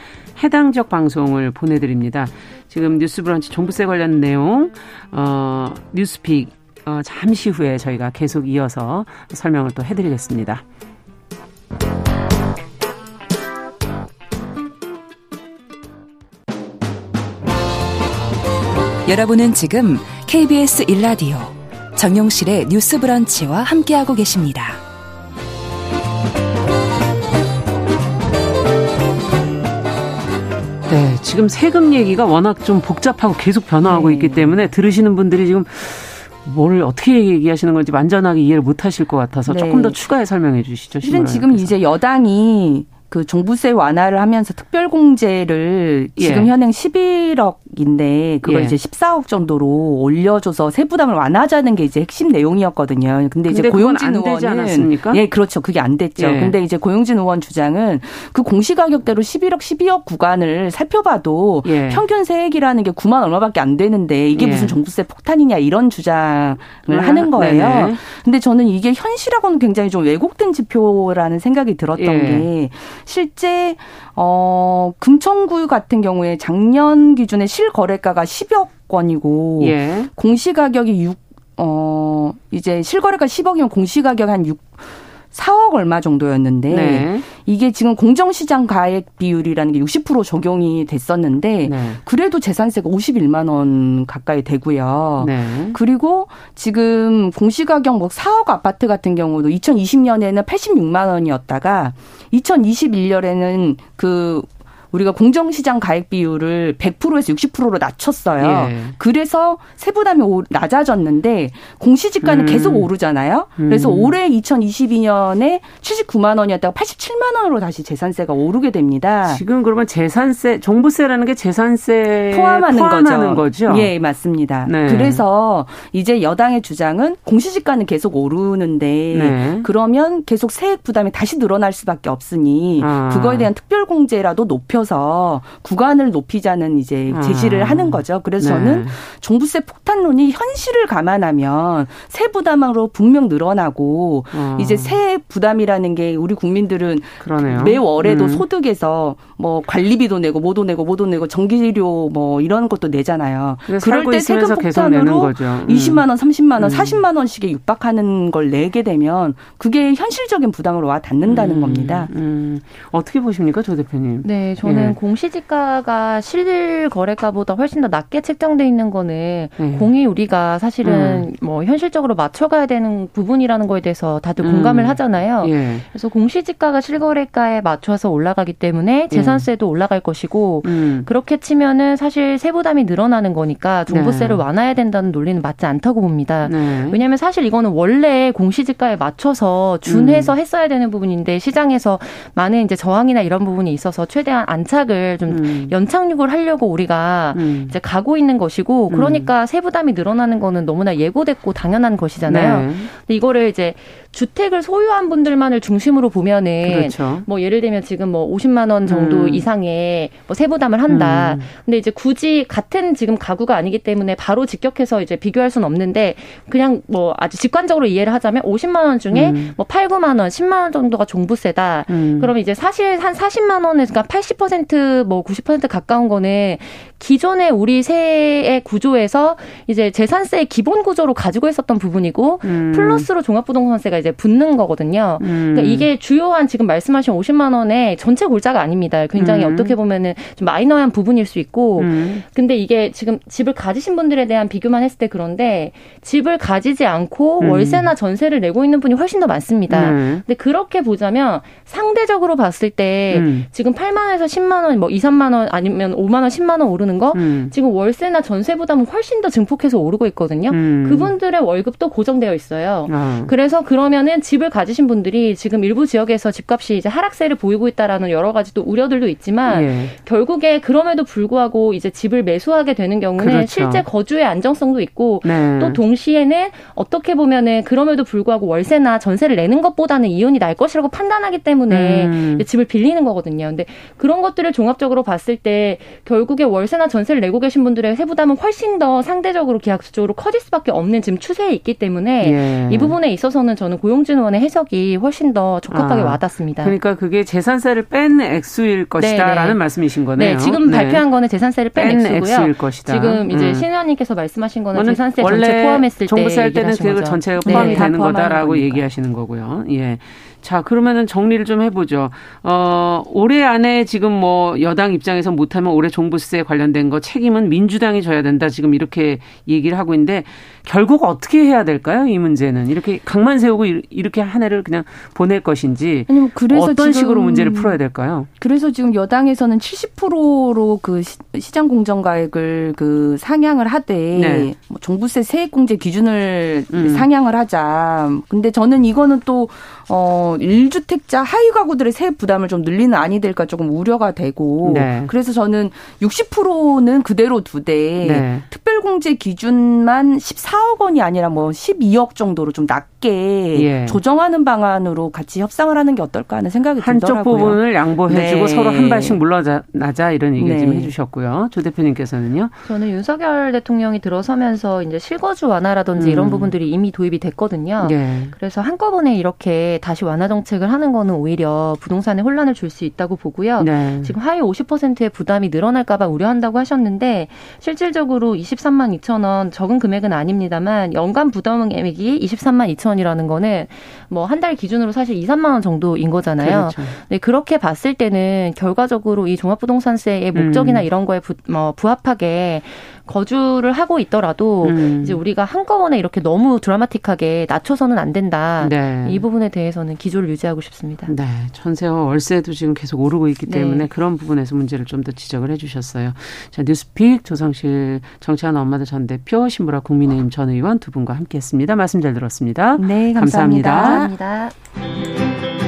B: 해당 지역 방송을 보내드립니다. 지금 뉴스 브런치 종부세 관련 내용, 어, 뉴스픽, 어, 잠시 후에 저희가 계속 이어서 설명을 또 해드리겠습니다.
A: 여러분은 지금 KBS 1라디오 정용실의 뉴스 브런치와 함께하고 계십니다.
B: 네, 지금 세금 얘기가 워낙 좀 복잡하고 계속 변화하고 네. 있기 때문에 들으시는 분들이 지금 뭘 어떻게 얘기하시는 건지 완전하게 이해를 못 하실 것 같아서 네. 조금 더 추가해 설명해 주시죠.
D: 실은 지금 이제 여당이 그 종부세 완화를 하면서 특별공제를 지금 예. 현행 11억인데 그걸 예. 이제 14억 정도로 올려줘서 세부담을 완화하자는 게 이제 핵심 내용이었거든요. 근데 이제 고용진 의원은 예 그렇죠 그게 안 됐죠. 예. 근데 이제 고용진 의원 주장은 그 공시가격대로 11억 12억 구간을 살펴봐도 예. 평균 세액이라는 게 9만 얼마밖에 안 되는데 이게 예. 무슨 종부세 폭탄이냐 이런 주장을 아, 하는 거예요. 네네. 근데 저는 이게 현실하고는 굉장히 좀 왜곡된 지표라는 생각이 들었던 예. 게 실제 어 금천구 같은 경우에 작년 기준에 실거래가가 10억 원이고 예. 공시가격이 6 어, 이제 실거래가 10억이면 공시가격 한 6, 4억 얼마 정도였는데 네. 이게 지금 공정시장 가액 비율이라는 게 60% 적용이 됐었는데 네. 그래도 재산세가 51만 원 가까이 되고요. 네. 그리고 지금 공시가격 뭐 4억 아파트 같은 경우도 2020년에는 86만 원이었다가 2021년에는 그 우리가 공정시장 가액 비율을 100%에서 60%로 낮췄어요. 예. 그래서 세부담이 낮아졌는데 공시지가는 음. 계속 오르잖아요. 그래서 음. 올해 2022년에 79만 원이었다가 87만 원으로 다시 재산세가 오르게 됩니다.
B: 지금 그러면 재산세, 종부세라는 게 재산세
D: 포함하는, 포함하는 거죠. 거죠? 예, 맞습니다. 네. 그래서 이제 여당의 주장은 공시지가는 계속 오르는데 네. 그러면 계속 세액 부담이 다시 늘어날 수밖에 없으니 아. 그거에 대한 특별 공제라도 높여 높여서 구간을 높이자는 이제 제시를 아. 하는 거죠. 그래서 네. 저는 종부세 폭탄론이 현실을 감안하면 세 부담으로 분명 늘어나고 아. 이제 세 부담이라는 게 우리 국민들은 그러네요. 매 월에도 음. 소득에서 뭐 관리비도 내고 뭐도 내고 뭐도 내고 전기료 뭐 이런 것도 내잖아요. 그럴 때 세금 폭탄으로 음. 20만 원, 30만 원, 음. 40만 원씩에 육박하는 걸 내게 되면 그게 현실적인 부담으로 와 닿는다는 음. 겁니다. 음.
B: 어떻게 보십니까, 조 대표님?
E: 네, 저는 예. 공시지가가 실거래가보다 훨씬 더 낮게 책정돼 있는 거는 예. 공이 우리가 사실은 음. 뭐 현실적으로 맞춰가야 되는 부분이라는 거에 대해서 다들 음. 공감을 하잖아요. 예. 그래서 공시지가가 실거래가에 맞춰서 올라가기 때문에 예. 재산세도 올라갈 것이고 음. 그렇게 치면은 사실 세부담이 늘어나는 거니까 종부세를 네. 완화해야 된다는 논리는 맞지 않다고 봅니다. 네. 왜냐하면 사실 이거는 원래 공시지가에 맞춰서 준해서 음. 했어야 되는 부분인데 시장에서 많은 이제 저항이나 이런 부분이 있어서 최대한 안 착을 좀 음. 연착륙을 하려고 우리가 음. 이제 가고 있는 것이고 음. 그러니까 세부담이 늘어나는 거는 너무나 예고됐고 당연한 것이잖아요. 네. 근데 이거를 이제 주택을 소유한 분들만을 중심으로 보면은 그렇죠. 뭐 예를 들면 지금 뭐 50만 원 정도 음. 이상의 뭐 세부담을 한다. 음. 근데 이제 굳이 같은 지금 가구가 아니기 때문에 바로 직격해서 이제 비교할 수는 없는데 그냥 뭐 아주 직관적으로 이해를 하자면 50만 원 중에 음. 뭐 8, 9만 원, 10만 원 정도가 종부세다. 그러면 이제 사실 한 40만 원에서 그러니까 80 80%뭐 90% 가까운 거는 기존의 우리 세의 구조에서 이제 재산세의 기본 구조로 가지고 있었던 부분이고 음. 플러스로 종합부동산세가 이제 붙는 거거든요. 음. 그러니까 이게 주요한 지금 말씀하신 50만 원의 전체 골자가 아닙니다. 굉장히 음. 어떻게 보면은 좀 마이너한 부분일 수 있고 음. 근데 이게 지금 집을 가지신 분들에 대한 비교만 했을 때 그런데 집을 가지지 않고 음. 월세나 전세를 내고 있는 분이 훨씬 더 많습니다. 음. 근데 그렇게 보자면 상대적으로 봤을 때 지금 8만 원에서 10만 원, 뭐 2, 3만 원 아니면 5만 원, 10만 원 오르는 거 음. 지금 월세나 전세보다는 훨씬 더 증폭해서 오르고 있거든요. 음. 그분들의 월급도 고정되어 있어요. 아. 그래서 그러면은 집을 가지신 분들이 지금 일부 지역에서 집값이 이제 하락세를 보이고 있다라는 여러 가지 또 우려들도 있지만 예. 결국에 그럼에도 불구하고 이제 집을 매수하게 되는 경우는 그렇죠. 실제 거주의 안정성도 있고 네. 또 동시에는 어떻게 보면은 그럼에도 불구하고 월세나 전세를 내는 것보다는 이윤이 날 것이라고 판단하기 때문에 음. 집을 빌리는 거거든요. 근데 그런 것 것들을 종합적으로 봤을 때 결국에 월세나 전세를 내고 계신 분들의 세부담은 훨씬 더 상대적으로 계약수적으로 커질 수밖에 없는 지금 추세에 있기 때문에 예. 이 부분에 있어서는 저는 고용진원의 해석이 훨씬 더 적합하게 아, 와닿습니다.
B: 그러니까 그게 재산세를 뺀 액수일 것이다라는 네네. 말씀이신 거네요.
E: 네, 지금 네. 발표한 거는 재산세를 뺀, 뺀 액수고요. 것이다. 지금 이제 음. 신 의원님께서 말씀하신 거는 재산세 전체 포함했을 때
B: 정부세 할 때는 그 전체가 포함이 네, 되는 거다라고 거니까. 얘기하시는 거고요. 예. 자, 그러면은 정리를 좀 해보죠. 어, 올해 안에 지금 뭐 여당 입장에서 못하면 올해 종부세 관련된 거 책임은 민주당이 져야 된다. 지금 이렇게 얘기를 하고 있는데 결국 어떻게 해야 될까요? 이 문제는 이렇게 강만 세우고 이렇게 한 해를 그냥 보낼 것인지 아니면 그래서 어떤 식으로 문제를 풀어야 될까요?
D: 그래서 지금 여당에서는 70%로 그 시장 공정가액을 그 상향을 하되 네. 뭐 종부세 세액공제 기준을 음. 상향을 하자. 근데 저는 이거는 또 어, 1주택자 하위 가구들의 세액 부담을 좀 늘리는 아니 될까 조금 우려가 되고 네. 그래서 저는 60%는 그대로 두되 네. 특별공제 기준만 14억 원이 아니라 뭐 12억 정도로 좀 낮게 예. 조정하는 방안으로 같이 협상을 하는 게 어떨까 하는 생각이
B: 한쪽
D: 들더라고요.
B: 한쪽 부분을 양보해주고 네. 서로 한 발씩 물러나자 이런 얘기 네. 좀 해주셨고요. 조 대표님께서는요?
E: 저는 윤석열 대통령이 들어서면서 이제 실거주 완화라든지 음. 이런 부분들이 이미 도입이 됐거든요. 예. 그래서 한꺼번에 이렇게 다시 완화 정책을 하는 거는 오히려 부동산에 혼란을 줄 수 있다고 보고요. 네. 지금 하위 50%의 부담이 늘어날까 봐 우려한다고 하셨는데 실질적으로 23만 2천 원 적은 금액은 아닙니다만 연간 부담 금액이 23만 2천 원이라는 거는 뭐 한 달 기준으로 사실 2, 3만 원 정도인 거잖아요. 그렇죠. 네, 그렇게 봤을 때는 결과적으로 이 종합부동산세의 목적이나 음. 이런 거에 부, 뭐 부합하게 거주를 하고 있더라도 음. 이제 우리가 한꺼번에 이렇게 너무 드라마틱하게 낮춰서는 안 된다. 네. 이 부분에 대해서는 기조를 유지하고 싶습니다.
B: 네. 전세와 월세도 지금 계속 오르고 있기 네. 때문에 네. 그런 부분에서 문제를 좀 더 지적을 해 주셨어요. 자, 뉴스픽 조성실 정치하는 엄마들 전 대표 신보라 국민의힘 전 의원 두 분과 함께 했습니다. 말씀 잘 들었습니다.
D: 네, 감사합니다.
E: 감사합니다.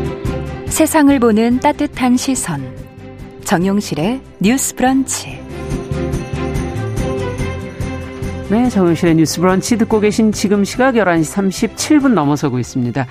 A: 세상을 보는 따뜻한 시선. 정용실의 뉴스 브런치.
B: 네, 정용실의 뉴스 브런치 듣고 계신 지금 시각 11시 37분 넘어서고 있습니다.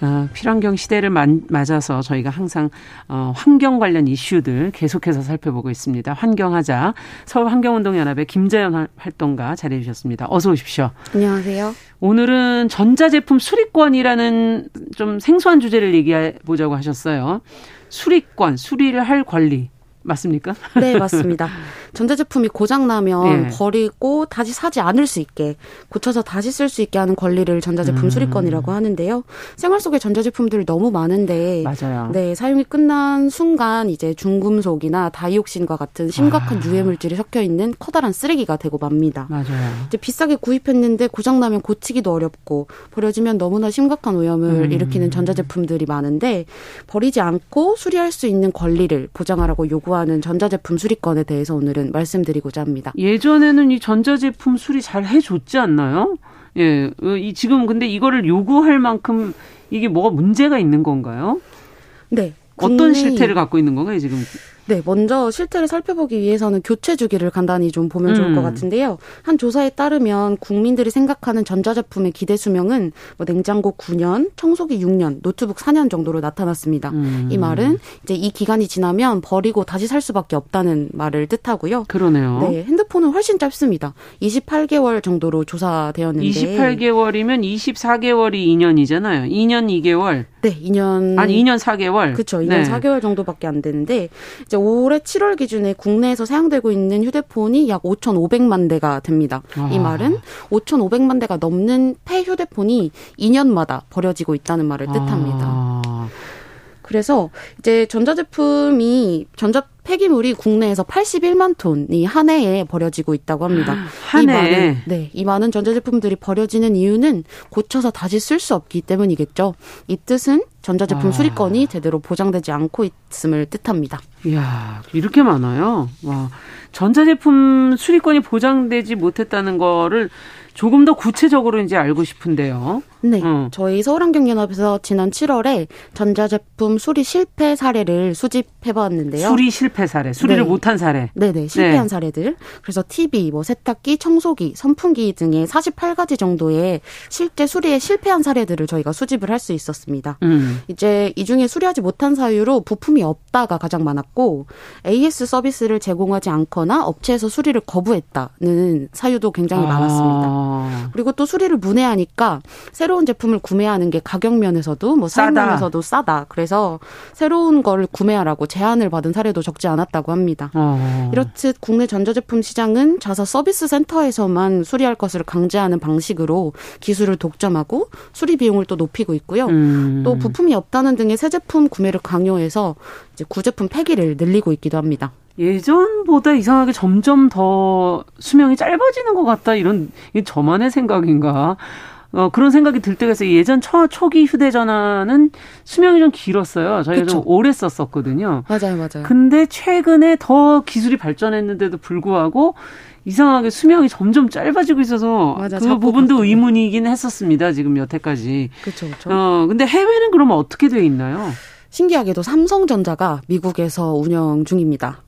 B: 어, 필환경 시대를 맞아서 저희가 항상 어, 환경 관련 이슈들 계속해서 살펴보고 있습니다. 환경하자 서울 환경운동연합의 김재현 활동가 자리해 주셨습니다. 어서 오십시오.
F: 안녕하세요.
B: 오늘은 전자제품 수리권이라는 좀 생소한 주제를 얘기해 보자고 하셨어요. 수리권, 수리를 할 권리. 맞습니까?
F: 네, 맞습니다. 전자제품이 고장나면 네. 버리고 다시 사지 않을 수 있게 고쳐서 다시 쓸 수 있게 하는 권리를 전자제품 음. 수리권이라고 하는데요. 생활 속에 전자제품들이 너무 많은데
B: 맞아요.
F: 네, 사용이 끝난 순간 이제 중금속이나 다이옥신과 같은 심각한 아. 유해 물질이 섞여 있는 커다란 쓰레기가 되고 맙니다.
B: 맞아요.
F: 이제 비싸게 구입했는데 고장나면 고치기도 어렵고 버려지면 너무나 심각한 오염을 음. 일으키는 전자제품들이 많은데 버리지 않고 수리할 수 있는 권리를 보장하라고 요구하 는 전자제품 수리권에 대해서 오늘은 오늘은 말씀드리고자 합니다.
B: 예전에는 이 전자제품 수리 잘 해줬지 않나요? 예, 어, 이 지금 근데 이거를 요구할 만큼 이게 뭐가 문제가 있는 건가요?
F: 네.
B: 어떤 실태를 갖고 있는 건가요, 지금?
F: 네, 먼저 실태를 살펴보기 위해서는 교체 주기를 간단히 좀 보면 좋을 음. 것 같은데요. 한 조사에 따르면 국민들이 생각하는 전자제품의 기대 수명은 뭐 냉장고 9년, 청소기 6년, 노트북 4년 정도로 나타났습니다. 음. 이 말은 이제 이 기간이 지나면 버리고 다시 살 수밖에 없다는 말을 뜻하고요.
B: 그러네요.
F: 네, 핸드폰은 훨씬 짧습니다. 28개월 정도로 조사되었는데
B: 28개월이면 24개월이 2년이잖아요. 2년 2개월.
F: 네, 2년
B: 아니 2년 4개월.
F: 그렇죠. 2년 네. 4개월 정도밖에 안 되는데 이제 올해 7월 기준에 국내에서 사용되고 있는 휴대폰이 약 5,500만 대가 됩니다. 아. 이 말은 5,500만 대가 넘는 폐 휴대폰이 2년마다 버려지고 있다는 말을 뜻합니다. 아. 그래서 이제 전자제품이 전자 폐기물이 국내에서 81만 톤이 한 해에 버려지고 있다고 합니다.
B: 한 해. 이 많은
F: 네, 이 많은 전자제품들이 버려지는 이유는 고쳐서 다시 쓸 수 없기 때문이겠죠. 이 뜻은 전자제품 아. 수리권이 제대로 보장되지 않고 있음을 뜻합니다.
B: 이야, 이렇게 많아요. 와. 전자제품 수리권이 보장되지 못했다는 거를 조금 더 구체적으로 이제 알고 싶은데요.
F: 네. 어. 저희 서울환경연합에서 지난 7월에 전자제품 수리 실패 사례를 수집해 봤는데요.
B: 수리 실패 사례, 수리를 네. 못한 사례.
F: 네네, 실패한 네. 사례들. 그래서 TV, 뭐 세탁기, 청소기, 선풍기 등의 48가지 정도의 실제 수리에 실패한 사례들을 저희가 수집을 할 수 있었습니다. 음. 이제 이 중에 수리하지 못한 사유로 부품이 없다가 가장 많았고 AS 서비스를 제공하지 않거나 업체에서 수리를 거부했다는 사유도 굉장히 아. 많았습니다. 그리고 또 수리를 문의하니까 새로운 제품을 구매하는 게 가격 면에서도 뭐 사용 면에서도 싸다. 그래서 새로운 걸 구매하라고 제안을 받은 사례도 적지 않았다고 합니다. 어. 이렇듯 국내 전자제품 시장은 자사 서비스 센터에서만 수리할 것을 강제하는 방식으로 기술을 독점하고 수리 비용을 또 높이고 있고요. 음. 또 부품이 없다는 등의 새 제품 구매를 강요해서 이제 구제품 폐기를 늘리고 있기도 합니다.
B: 예전보다 이상하게 점점 더 수명이 짧아지는 것 같다 이런 이게 저만의 생각인가 어, 그런 생각이 들 때가 있어요. 예전 초, 초기 휴대전화는 수명이 좀 길었어요. 저희가 그쵸. 좀 오래 썼었거든요.
F: 맞아요, 맞아요.
B: 근데 최근에 더 기술이 발전했는데도 불구하고 이상하게 수명이 점점 짧아지고 있어서 맞아, 그 부분도 바뀌네. 의문이긴 했었습니다. 지금 여태까지.
F: 그렇죠, 그렇죠.
B: 어, 근데 해외는 그러면 어떻게 돼 있나요?
F: 신기하게도 삼성전자가 미국에서 운영 중입니다.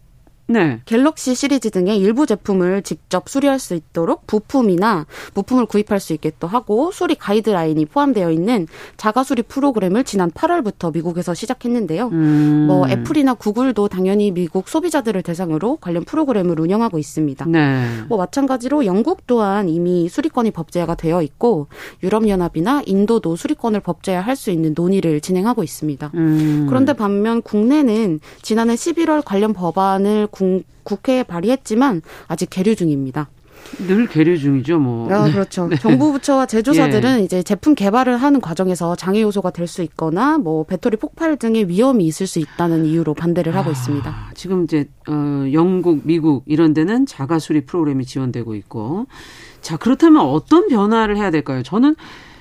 F: 네. 갤럭시 시리즈 등의 일부 제품을 직접 수리할 수 있도록 부품이나 부품을 구입할 수 있게 또 하고 수리 가이드라인이 포함되어 있는 자가 수리 프로그램을 지난 8월부터 미국에서 시작했는데요. 음. 뭐 애플이나 구글도 당연히 미국 소비자들을 대상으로 관련 프로그램을 운영하고 있습니다. 네. 뭐 마찬가지로 영국 또한 이미 수리권이 법제화가 되어 있고 유럽 연합이나 인도도 수리권을 법제화할 수 있는 논의를 진행하고 있습니다. 음. 그런데 반면 국내는 지난해 11월 관련 법안을 국회에 발의했지만 아직 계류 중입니다.
B: 늘 계류 중이죠, 뭐.
F: 아, 그렇죠. 네. 정부 부처와 제조사들은 예. 이제 제품 개발을 하는 과정에서 장애 요소가 될 수 있거나 뭐 배터리 폭발 등의 위험이 있을 수 있다는 이유로 반대를 하고 아, 있습니다.
B: 지금 이제 어 영국, 미국 이런 데는 자가 수리 프로그램이 지원되고 있고. 자, 그렇다면 어떤 변화를 해야 될까요? 저는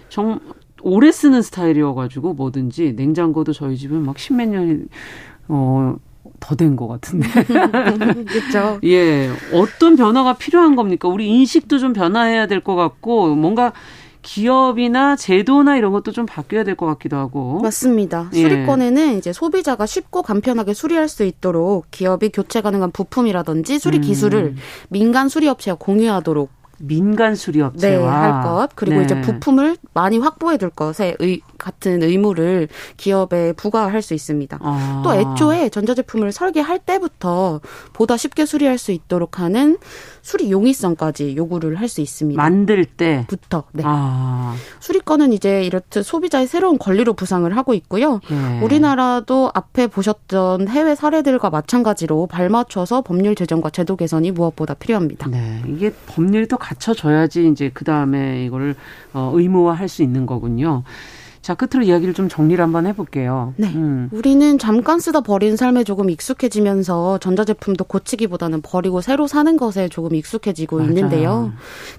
B: 정 오래 쓰는 스타일이어 가지고 뭐든지 냉장고도 저희 집은 막 십몇 년이 어 더 된 것 같은데.
F: 그렇죠.
B: 예, 어떤 변화가 필요한 겁니까? 우리 인식도 좀 변화해야 될 것 같고 뭔가 기업이나 제도나 이런 것도 좀 바뀌어야 될 것 같기도 하고.
F: 맞습니다. 예. 수리권에는 이제 소비자가 쉽고 간편하게 수리할 수 있도록 기업이 교체 가능한 부품이라든지 수리 음. 기술을 음. 민간 수리업체와 공유하도록
B: 민간 수리업체와
F: 네, 할 것. 그리고 네. 이제 부품을 많이 확보해 둘 것에 의, 같은 의무를 기업에 부과할 수 있습니다. 아. 또 애초에 전자제품을 설계할 때부터 보다 쉽게 수리할 수 있도록 하는 수리 용이성까지 요구를 할 수 있습니다.
B: 만들 때부터.
F: 네. 아. 수리권은 이제 이렇듯 소비자의 새로운 권리로 부상을 하고 있고요. 예. 우리나라도 앞에 보셨던 해외 사례들과 마찬가지로 발맞춰서 법률 제정과 제도 개선이 무엇보다 필요합니다.
B: 네. 이게 법률도 갖춰져야지 이제 그 다음에 이거를 어, 의무화할 수 있는 거군요. 자, 끝으로 이야기를 좀 정리를 한번 해볼게요.
F: 네. 음. 우리는 잠깐 쓰다 버린 삶에 조금 익숙해지면서 전자제품도 고치기보다는 버리고 새로 사는 것에 조금 익숙해지고 맞아요. 있는데요.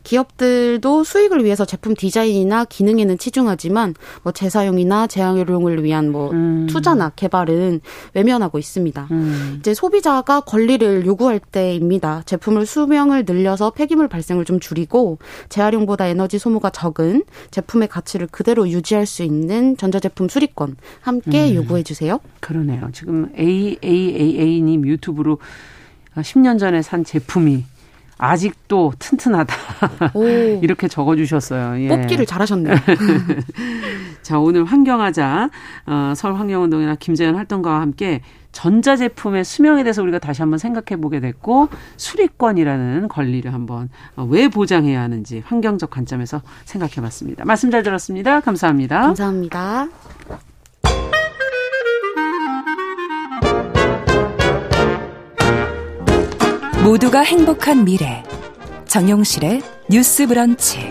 F: 기업들도 수익을 위해서 제품 디자인이나 기능에는 치중하지만 뭐 재사용이나 재활용을 위한 뭐 음. 투자나 개발은 외면하고 있습니다. 음. 이제 소비자가 권리를 요구할 때입니다. 제품을 수명을 늘려서 폐기물 발생을 좀 줄이고 재활용보다 에너지 소모가 적은 제품의 가치를 그대로 유지할 수 있는 있는 전자제품 수리권 함께 음. 요구해 주세요.
B: 그러네요. 지금 AAAA님 유튜브로 10년 전에 산 제품이 아직도 튼튼하다. 이렇게 적어주셨어요.
F: 예. 뽑기를 잘하셨네요.
B: 자, 오늘 환경하자, 어, 서울 환경운동이나 김재현 활동가와 함께 전자제품의 수명에 대해서 우리가 다시 한번 생각해 보게 됐고 수리권이라는 권리를 한번 어, 왜 보장해야 하는지 환경적 관점에서 생각해 봤습니다. 말씀 잘 들었습니다. 감사합니다.
F: 감사합니다.
A: 모두가 행복한 미래 정용실의 뉴스 브런치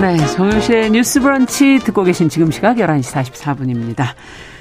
B: 네, 정영실의 뉴스 브런치 듣고 계신 지금 시각 11시 44분입니다.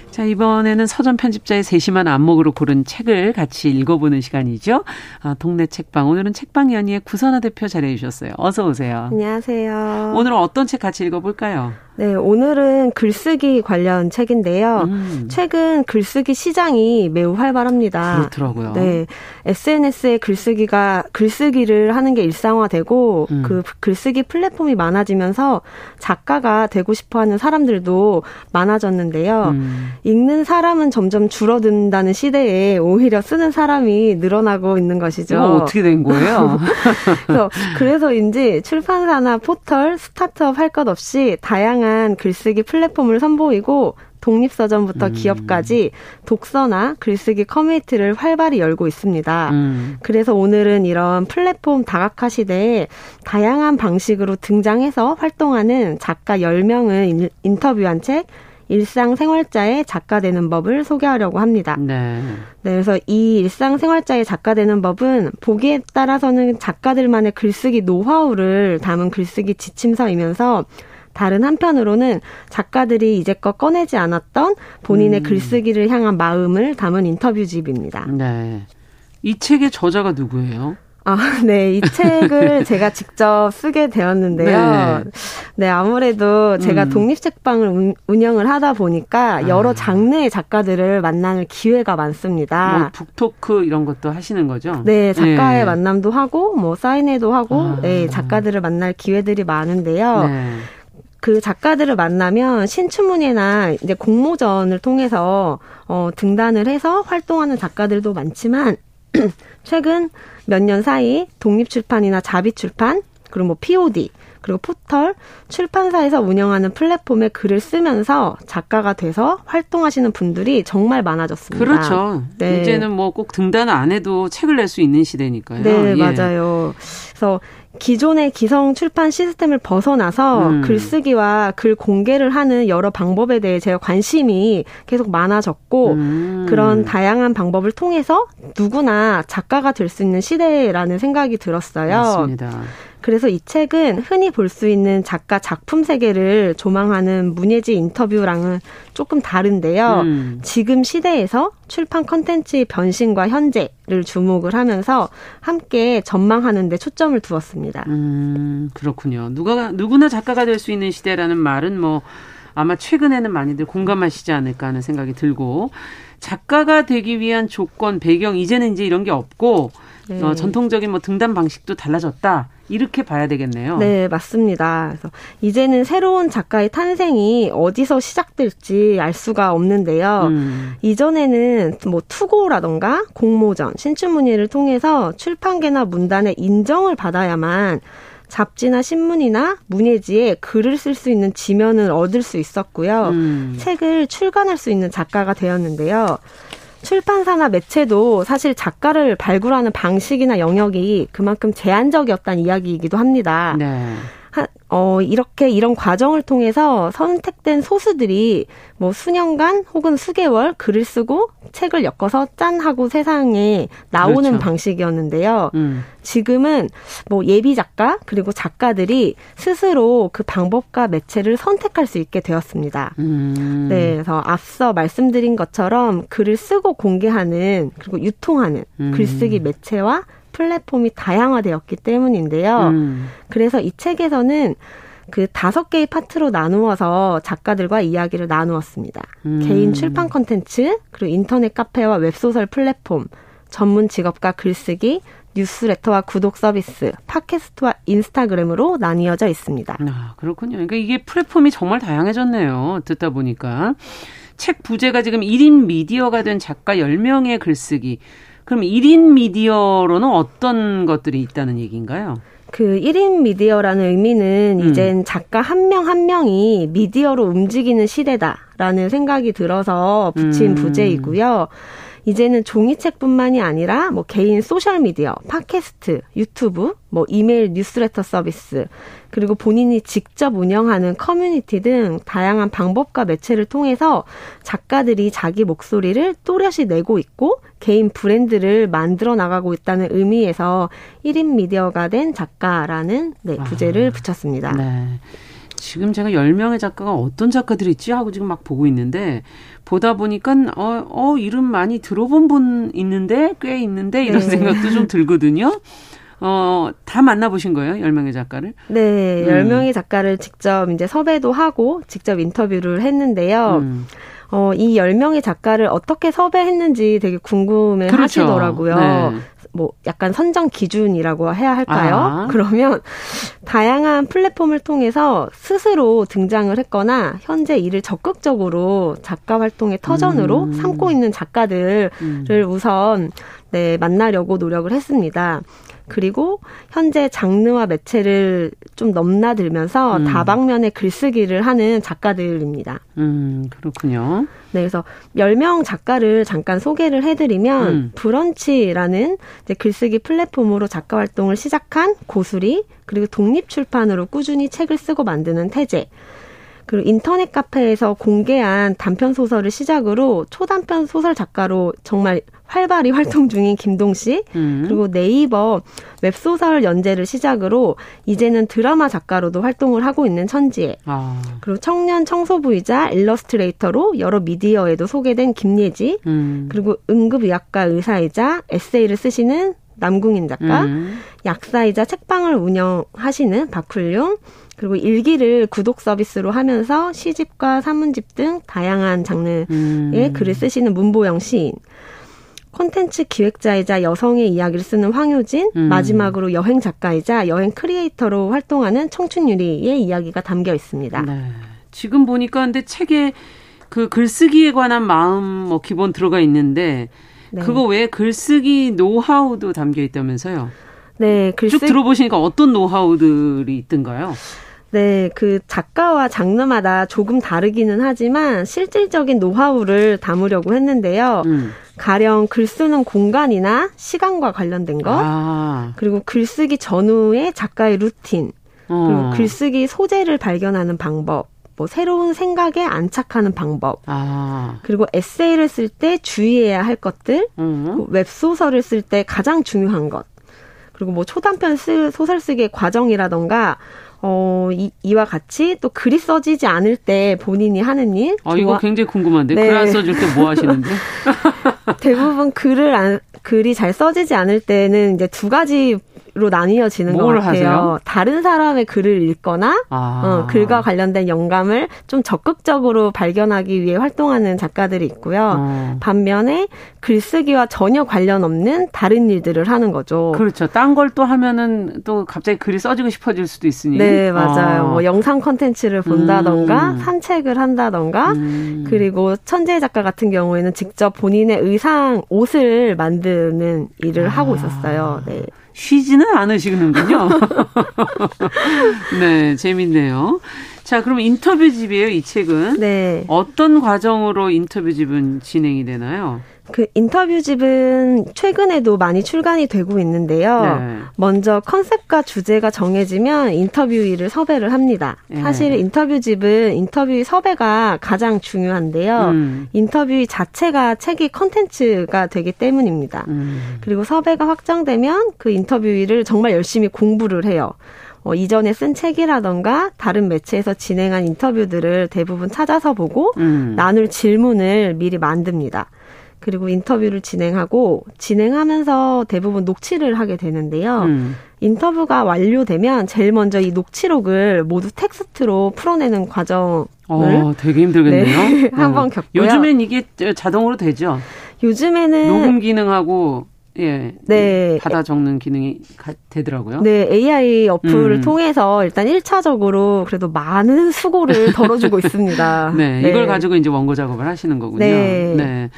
B: 자, 이번에는 서점 편집자의 세심한 안목으로 고른 책을 같이 읽어보는 시간이죠. 아, 동네 책방. 오늘은 책방 연의의 구선아 대표 자리해 주셨어요. 어서 오세요.
G: 안녕하세요.
B: 오늘은 어떤 책 같이 읽어볼까요?
G: 네, 오늘은 글쓰기 관련 책인데요. 음. 최근 글쓰기 시장이 매우 활발합니다.
B: 그렇더라고요.
G: 네. SNS에 글쓰기가 글쓰기를 하는 게 일상화되고 음. 그 글쓰기 플랫폼이 많아지면서 작가가 되고 싶어 하는 사람들도 많아졌는데요. 음. 읽는 사람은 점점 줄어든다는 시대에 오히려 쓰는 사람이 늘어나고 있는 것이죠.
B: 이거 어떻게 된 거예요?
G: 그래서 그래서인지 출판사나 포털, 스타트업 할 것 없이 다양한 다양한 글쓰기 플랫폼을 선보이고 독립서점부터 음. 기업까지 독서나 글쓰기 커뮤니티를 활발히 열고 있습니다. 음. 그래서 오늘은 이런 플랫폼 다각화 시대에 다양한 방식으로 등장해서 활동하는 작가 10명을 인터뷰한 책 일상생활자의 작가 되는 법을 소개하려고 합니다. 네. 네. 그래서 이 일상생활자의 작가 되는 법은 보기에 따라서는 작가들만의 글쓰기 노하우를 담은 글쓰기 지침서이면서 다른 한편으로는 작가들이 이제껏 꺼내지 않았던 본인의 음. 글쓰기를 향한 마음을 담은 인터뷰집입니다.
B: 네. 이 책의 저자가 누구예요?
G: 아, 네. 이 책을 제가 직접 쓰게 되었는데요. 네, 네 아무래도 제가 음. 독립책방을 운영을 하다 보니까 여러 아. 장르의 작가들을 만나는 기회가 많습니다.
B: 뭐 북토크 이런 것도 하시는 거죠?
G: 네, 작가의 네. 만남도 하고 뭐 사인회도 하고 아. 네, 작가들을 만날 기회들이 많은데요. 네. 그 작가들을 만나면 신춘문예나 이제 공모전을 통해서 어 등단을 해서 활동하는 작가들도 많지만 최근 몇 년 사이 독립출판이나 자비출판 그리고 뭐 POD 그리고 포털 출판사에서 운영하는 플랫폼에 글을 쓰면서 작가가 돼서 활동하시는 분들이 정말 많아졌습니다.
B: 그렇죠. 네. 이제는 뭐 꼭 등단 안 해도 책을 낼 수 있는 시대니까요.
G: 네, 예. 맞아요. 그래서 기존의 기성 출판 시스템을 벗어나서 음. 글쓰기와 글 공개를 하는 여러 방법에 대해 제가 관심이 계속 많아졌고 음. 그런 다양한 방법을 통해서 누구나 작가가 될 수 있는 시대라는 생각이 들었어요.
B: 맞습니다.
G: 그래서 이 책은 흔히 볼 수 있는 작가 작품 세계를 조망하는 문예지 인터뷰랑은 조금 다른데요. 음. 지금 시대에서 출판 컨텐츠의 변신과 현재를 주목을 하면서 함께 전망하는 데 초점을 두었습니다.
B: 음, 그렇군요. 누가 누구나 작가가 될 수 있는 시대라는 말은 뭐 아마 최근에는 많이들 공감하시지 않을까 하는 생각이 들고 작가가 되기 위한 조건, 배경 이제는 이제 이런 게 없고 네. 어, 전통적인 뭐 등단 방식도 달라졌다. 이렇게 봐야 되겠네요.
G: 네, 맞습니다. 그래서 이제는 새로운 작가의 탄생이 어디서 시작될지 알 수가 없는데요. 음. 이전에는 뭐 투고라던가 공모전, 신춘문예를 통해서 출판계나 문단의 인정을 받아야만 잡지나 신문이나 문예지에 글을 쓸 수 있는 지면을 얻을 수 있었고요. 음. 책을 출간할 수 있는 작가가 되었는데요. 출판사나 매체도 사실 작가를 발굴하는 방식이나 영역이 그만큼 제한적이었다는 이야기이기도 합니다. 네. 어, 이렇게 이런 과정을 통해서 선택된 소수들이 뭐 수년간 혹은 수개월 글을 쓰고 책을 엮어서 짠 하고 세상에 나오는 그렇죠. 방식이었는데요. 음. 지금은 뭐 예비 작가 그리고 작가들이 스스로 그 방법과 매체를 선택할 수 있게 되었습니다. 음. 네, 그래서 앞서 말씀드린 것처럼 글을 쓰고 공개하는 그리고 유통하는 음. 글쓰기 매체와 플랫폼이 다양화되었기 때문인데요. 음. 그래서 이 책에서는 그 다섯 개의 파트로 나누어서 작가들과 이야기를 나누었습니다. 음. 개인 출판 콘텐츠, 그리고 인터넷 카페와 웹소설 플랫폼, 전문 직업과 글쓰기, 뉴스레터와 구독 서비스, 팟캐스트와 인스타그램으로 나뉘어져 있습니다.
B: 아, 그렇군요. 그러니까 이게 플랫폼이 정말 다양해졌네요. 듣다 보니까. 책 부제가 지금 1인 미디어가 된 작가 10명의 글쓰기. 그럼 1인 미디어로는 어떤 것들이 있다는 얘기인가요?
G: 그 1인 미디어라는 의미는 음. 이젠 작가 한 명한 한 명이 미디어로 움직이는 시대다라는 생각이 들어서 붙인 음. 부제이고요. 이제는 종이책뿐만이 아니라 뭐 개인 소셜 미디어, 팟캐스트, 유튜브, 뭐 이메일 뉴스레터 서비스, 그리고 본인이 직접 운영하는 커뮤니티 등 다양한 방법과 매체를 통해서 작가들이 자기 목소리를 또렷이 내고 있고 개인 브랜드를 만들어 나가고 있다는 의미에서 1인 미디어가 된 작가라는 네, 부제를 아, 붙였습니다. 네.
B: 지금 제가 10명의 작가가 어떤 작가들이 있지 하고 지금 막 보고 있는데 보다 보니까 어, 어 이름 많이 들어본 분 있는데 꽤 있는데 이런 네. 생각도 좀 들거든요. 어, 다 만나보신 거예요? 10명의 작가를?
G: 네, 음. 10명의 작가를 직접 이제 섭외도 하고 직접 인터뷰를 했는데요. 음. 어, 이 10명의 작가를 어떻게 섭외했는지 되게 궁금해 그렇죠. 하시더라고요. 네. 뭐 약간 선정 기준이라고 해야 할까요? 아. 그러면 다양한 플랫폼을 통해서 스스로 등장을 했거나 현재 이를 적극적으로 작가 활동의 터전으로 음. 삼고 있는 작가들을 음. 우선 네, 만나려고 노력을 했습니다. 그리고 현재 장르와 매체를 좀 넘나들면서 음. 다방면의 글쓰기를 하는 작가들입니다.
B: 음, 그렇군요.
G: 네, 그래서 10명 작가를 잠깐 소개를 해드리면, 음. 브런치라는 글쓰기 플랫폼으로 작가 활동을 시작한 고수리, 그리고 독립 출판으로 꾸준히 책을 쓰고 만드는 태재, 그리고 인터넷 카페에서 공개한 단편 소설을 시작으로 초단편 소설 작가로 정말 활발히 활동 중인 김동 씨, 음. 그리고 네이버 웹소설 연재를 시작으로 이제는 드라마 작가로도 활동을 하고 있는 천지에, 아. 그리고 청년 청소부이자 일러스트레이터로 여러 미디어에도 소개된 김예지, 음. 그리고 응급의학과 의사이자 에세이를 쓰시는 남궁인 작가, 음. 약사이자 책방을 운영하시는 박훌룡, 그리고 일기를 구독 서비스로 하면서 시집과 산문집 등 다양한 장르의 음. 글을 쓰시는 문보영 시인. 콘텐츠 기획자이자 여성의 이야기를 쓰는 황효진, 음. 마지막으로 여행 작가이자 여행 크리에이터로 활동하는 청춘 유리의 이야기가 담겨 있습니다. 네.
B: 지금 보니까 근데 책에 그 글쓰기에 관한 마음 뭐 기본 들어가 있는데 네. 그거 외에 글쓰기 노하우도 담겨 있다면서요?
G: 네,
B: 글쓰... 쭉 들어보시니까 어떤 노하우들이 있던가요?
G: 네, 그 작가와 장르마다 조금 다르기는 하지만 실질적인 노하우를 담으려고 했는데요. 음. 가령 글 쓰는 공간이나 시간과 관련된 것, 아. 그리고 글쓰기 전후의 작가의 루틴, 어. 그리고 글쓰기 소재를 발견하는 방법, 뭐 새로운 생각에 안착하는 방법, 아. 그리고 에세이를 쓸 때 주의해야 할 것들, 음. 웹소설을 쓸 때 가장 중요한 것, 그리고 뭐 초단편 쓰, 소설 쓰기의 과정이라던가 어, 이, 이와 같이 또 글이 써지지 않을 때 본인이 하는 일.
B: 아, 이거 굉장히 궁금한데. 네. 글안 써질 때 뭐 하시는데?
G: 대부분 글을 안, 글이 잘 써지지 않을 때는 이제 두 가지 로 나뉘어지는 것 같아요. 하세요? 다른 사람의 글을 읽거나 아. 어, 글과 관련된 영감을 좀 적극적으로 발견하기 위해 활동하는 작가들이 있고요. 어. 반면에 글쓰기와 전혀 관련 없는 다른 일들을 하는 거죠.
B: 그렇죠. 딴 걸 또 하면은 또 갑자기 글이 써지고 싶어질 수도 있으니.
G: 네, 맞아요. 아. 뭐 영상 컨텐츠를 본다던가 음. 산책을 한다던가 음. 그리고 천재 작가 같은 경우에는 직접 본인의 의상 옷을 만드는 일을 아. 하고 있었어요. 네.
B: 쉬지는 않으시는군요. 네, 재밌네요. 자, 그럼 인터뷰집이에요, 이 책은. 네. 어떤 과정으로 인터뷰집은 진행이 되나요?
G: 그 인터뷰집은 최근에도 많이 출간이 되고 있는데요. 네. 먼저 컨셉과 주제가 정해지면 interviewee를 섭외를 합니다. 네. 사실 인터뷰집은 인터뷰 섭외가 가장 중요한데요. 음. 인터뷰 자체가 책이 컨텐츠가 되기 때문입니다. 음. 그리고 섭외가 확정되면 그 인터뷰이를 정말 열심히 공부를 해요. 어, 이전에 쓴 책이라던가 다른 매체에서 진행한 인터뷰들을 대부분 찾아서 보고 음. 나눌 질문을 미리 만듭니다. 그리고 인터뷰를 진행하고 진행하면서 대부분 녹취를 하게 되는데요. 음. 인터뷰가 완료되면 제일 먼저 이 녹취록을 모두 텍스트로 풀어내는 과정을
B: 어, 되게 힘들겠네요.
G: 네, 한번 어. 겪고요.
B: 요즘엔 이게 자동으로 되죠.
G: 요즘에는
B: 녹음 기능하고 예. 네. 받아 적는 기능이 되더라고요.
G: 네, AI 어플을 음. 통해서 일단 1차적으로 그래도 많은 수고를 덜어주고 있습니다.
B: 네, 네, 이걸 가지고 이제 원고 작업을 하시는 거군요. 네. 네.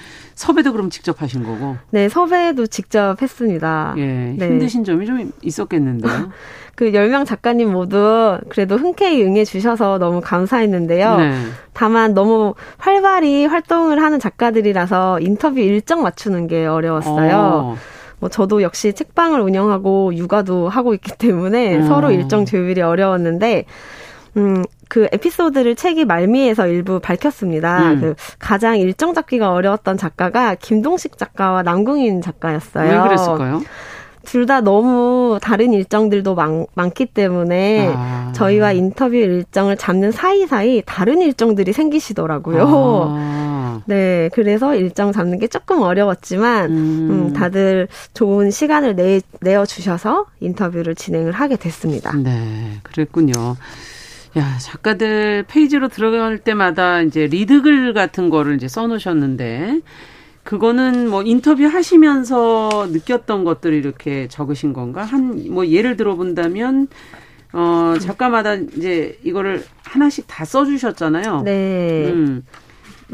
B: 섭외도 그럼 직접 하신 거고?
G: 네, 섭외도 직접 했습니다.
B: 예. 네. 힘드신 점이 좀 있었겠는데요.
G: 그 10명 작가님 모두 그래도 흔쾌히 응해 주셔서 너무 감사했는데요. 네. 다만 너무 활발히 활동을 하는 작가들이라서 인터뷰 일정 맞추는 게 어려웠어요. 어. 뭐 저도 역시 책방을 운영하고 육아도 하고 있기 때문에 어. 서로 일정 조율이 어려웠는데 음, 그 에피소드를 책이 말미에서 일부 밝혔습니다. 음. 그 가장 일정 잡기가 어려웠던 작가가 김동식 작가와 남궁인 작가였어요.
B: 왜 그랬을까요?
G: 둘다 너무 다른 일정들도 많, 많기 때문에 아. 저희와 인터뷰 일정을 잡는 사이사이 다른 일정들이 생기시더라고요. 아. 아. 네, 그래서 일정 잡는 게 조금 어려웠지만 음. 음, 다들 좋은 시간을 내, 내어 주셔서 인터뷰를 진행을 하게 됐습니다.
B: 네, 그랬군요. 야, 작가들 페이지로 들어갈 때마다 이제 리드글 같은 거를 이제 써놓으셨는데, 그거는 뭐 인터뷰 하시면서 느꼈던 것들을 이렇게 적으신 건가? 한, 뭐 예를 들어본다면, 어, 작가마다 이제 이거를 하나씩 다 써주셨잖아요.
G: 네. 음.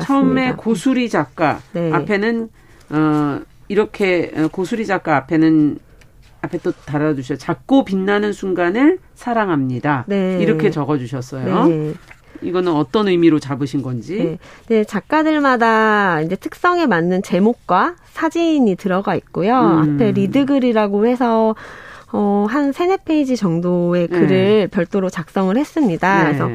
B: 처음에 고수리 작가 네. 앞에는, 어, 이렇게 어, 고수리 작가 앞에는 앞에 또 달아주셔. 작고 빛나는 순간을 사랑합니다. 네. 이렇게 적어주셨어요. 네. 이거는 어떤 의미로 잡으신 건지?
G: 네. 네, 작가들마다 이제 특성에 맞는 제목과 사진이 들어가 있고요. 음. 앞에 lead글이라고 해서 어, 한 세네 페이지 정도의 네. 글을 별도로 작성을 했습니다. 네. 그래서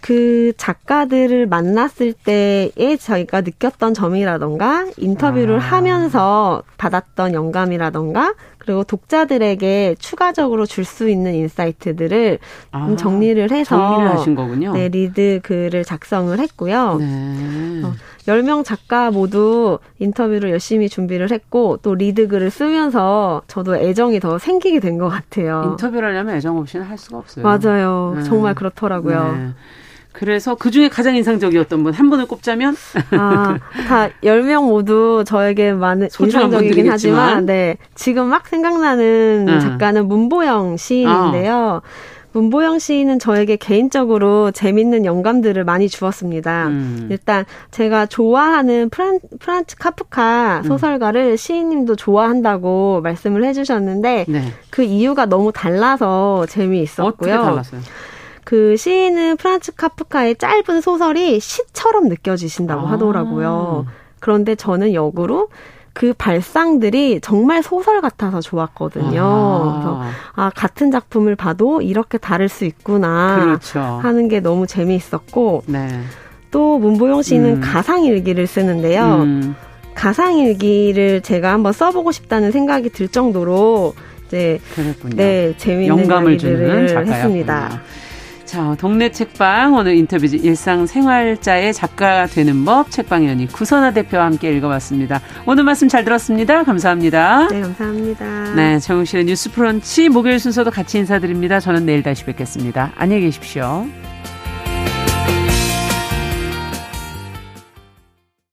G: 그 작가들을 만났을 때에 저희가 느꼈던 점이라던가 인터뷰를 아. 하면서 받았던 영감이라던가 그리고 독자들에게 추가적으로 줄 수 있는 insight들을 아, 정리를 해서
B: 정리를 하신 거군요.
G: 네, lead 글을 작성을 했고요. 네. 어, 10명 작가 모두 인터뷰를 열심히 준비를 했고 또 lead 글을 쓰면서 저도 애정이 더 생기게 된 것 같아요.
B: 인터뷰를 하려면 애정 없이는 할 수가 없어요.
G: 맞아요. 네. 정말 그렇더라고요. 네.
B: 그래서 그 중에 가장 인상적이었던 분, 한 분을 꼽자면?
G: 아, 다 10명 모두 저에게 많은 인상적이긴 하지만, 네. 지금 막 생각나는 음. 작가는 문보영 시인인데요. 어. 문보영 시인은 저에게 개인적으로 재밌는 영감들을 많이 주었습니다. 음. 일단 제가 좋아하는 프란, 프란츠 카프카 음. 소설가를 음. 시인님도 좋아한다고 말씀을 해주셨는데 네. 그 이유가 너무 달라서 재미있었고요. 어떻게
B: 달랐어요?
G: 그 시인은 프란츠 카프카의 짧은 소설이 시처럼 느껴지신다고 아. 하더라고요. 그런데 저는 역으로 그 발상들이 정말 소설 같아서 좋았거든요. 아. 그래서 아 같은 작품을 봐도 이렇게 다를 수 있구나 그렇죠. 하는 게 너무 재미있었고 네. 또 문보영 씨는 음. 가상 일기를 쓰는데요. 음. 가상 일기를 제가 한번 써보고 싶다는 생각이 들 정도로 이제 그랬군요. 네 재미있는 영감을 주는 했습니다.
B: 자, 동네 책방 오늘 인터뷰지 일상생활자의 작가 되는 법 책방연이 구선아 대표와 함께 읽어봤습니다. 오늘 말씀 잘 들었습니다. 감사합니다.
G: 네, 감사합니다.
B: 네, 정용실의 뉴스 프런치 목요일 순서도 같이 인사드립니다. 저는 내일 다시 뵙겠습니다. 안녕히 계십시오.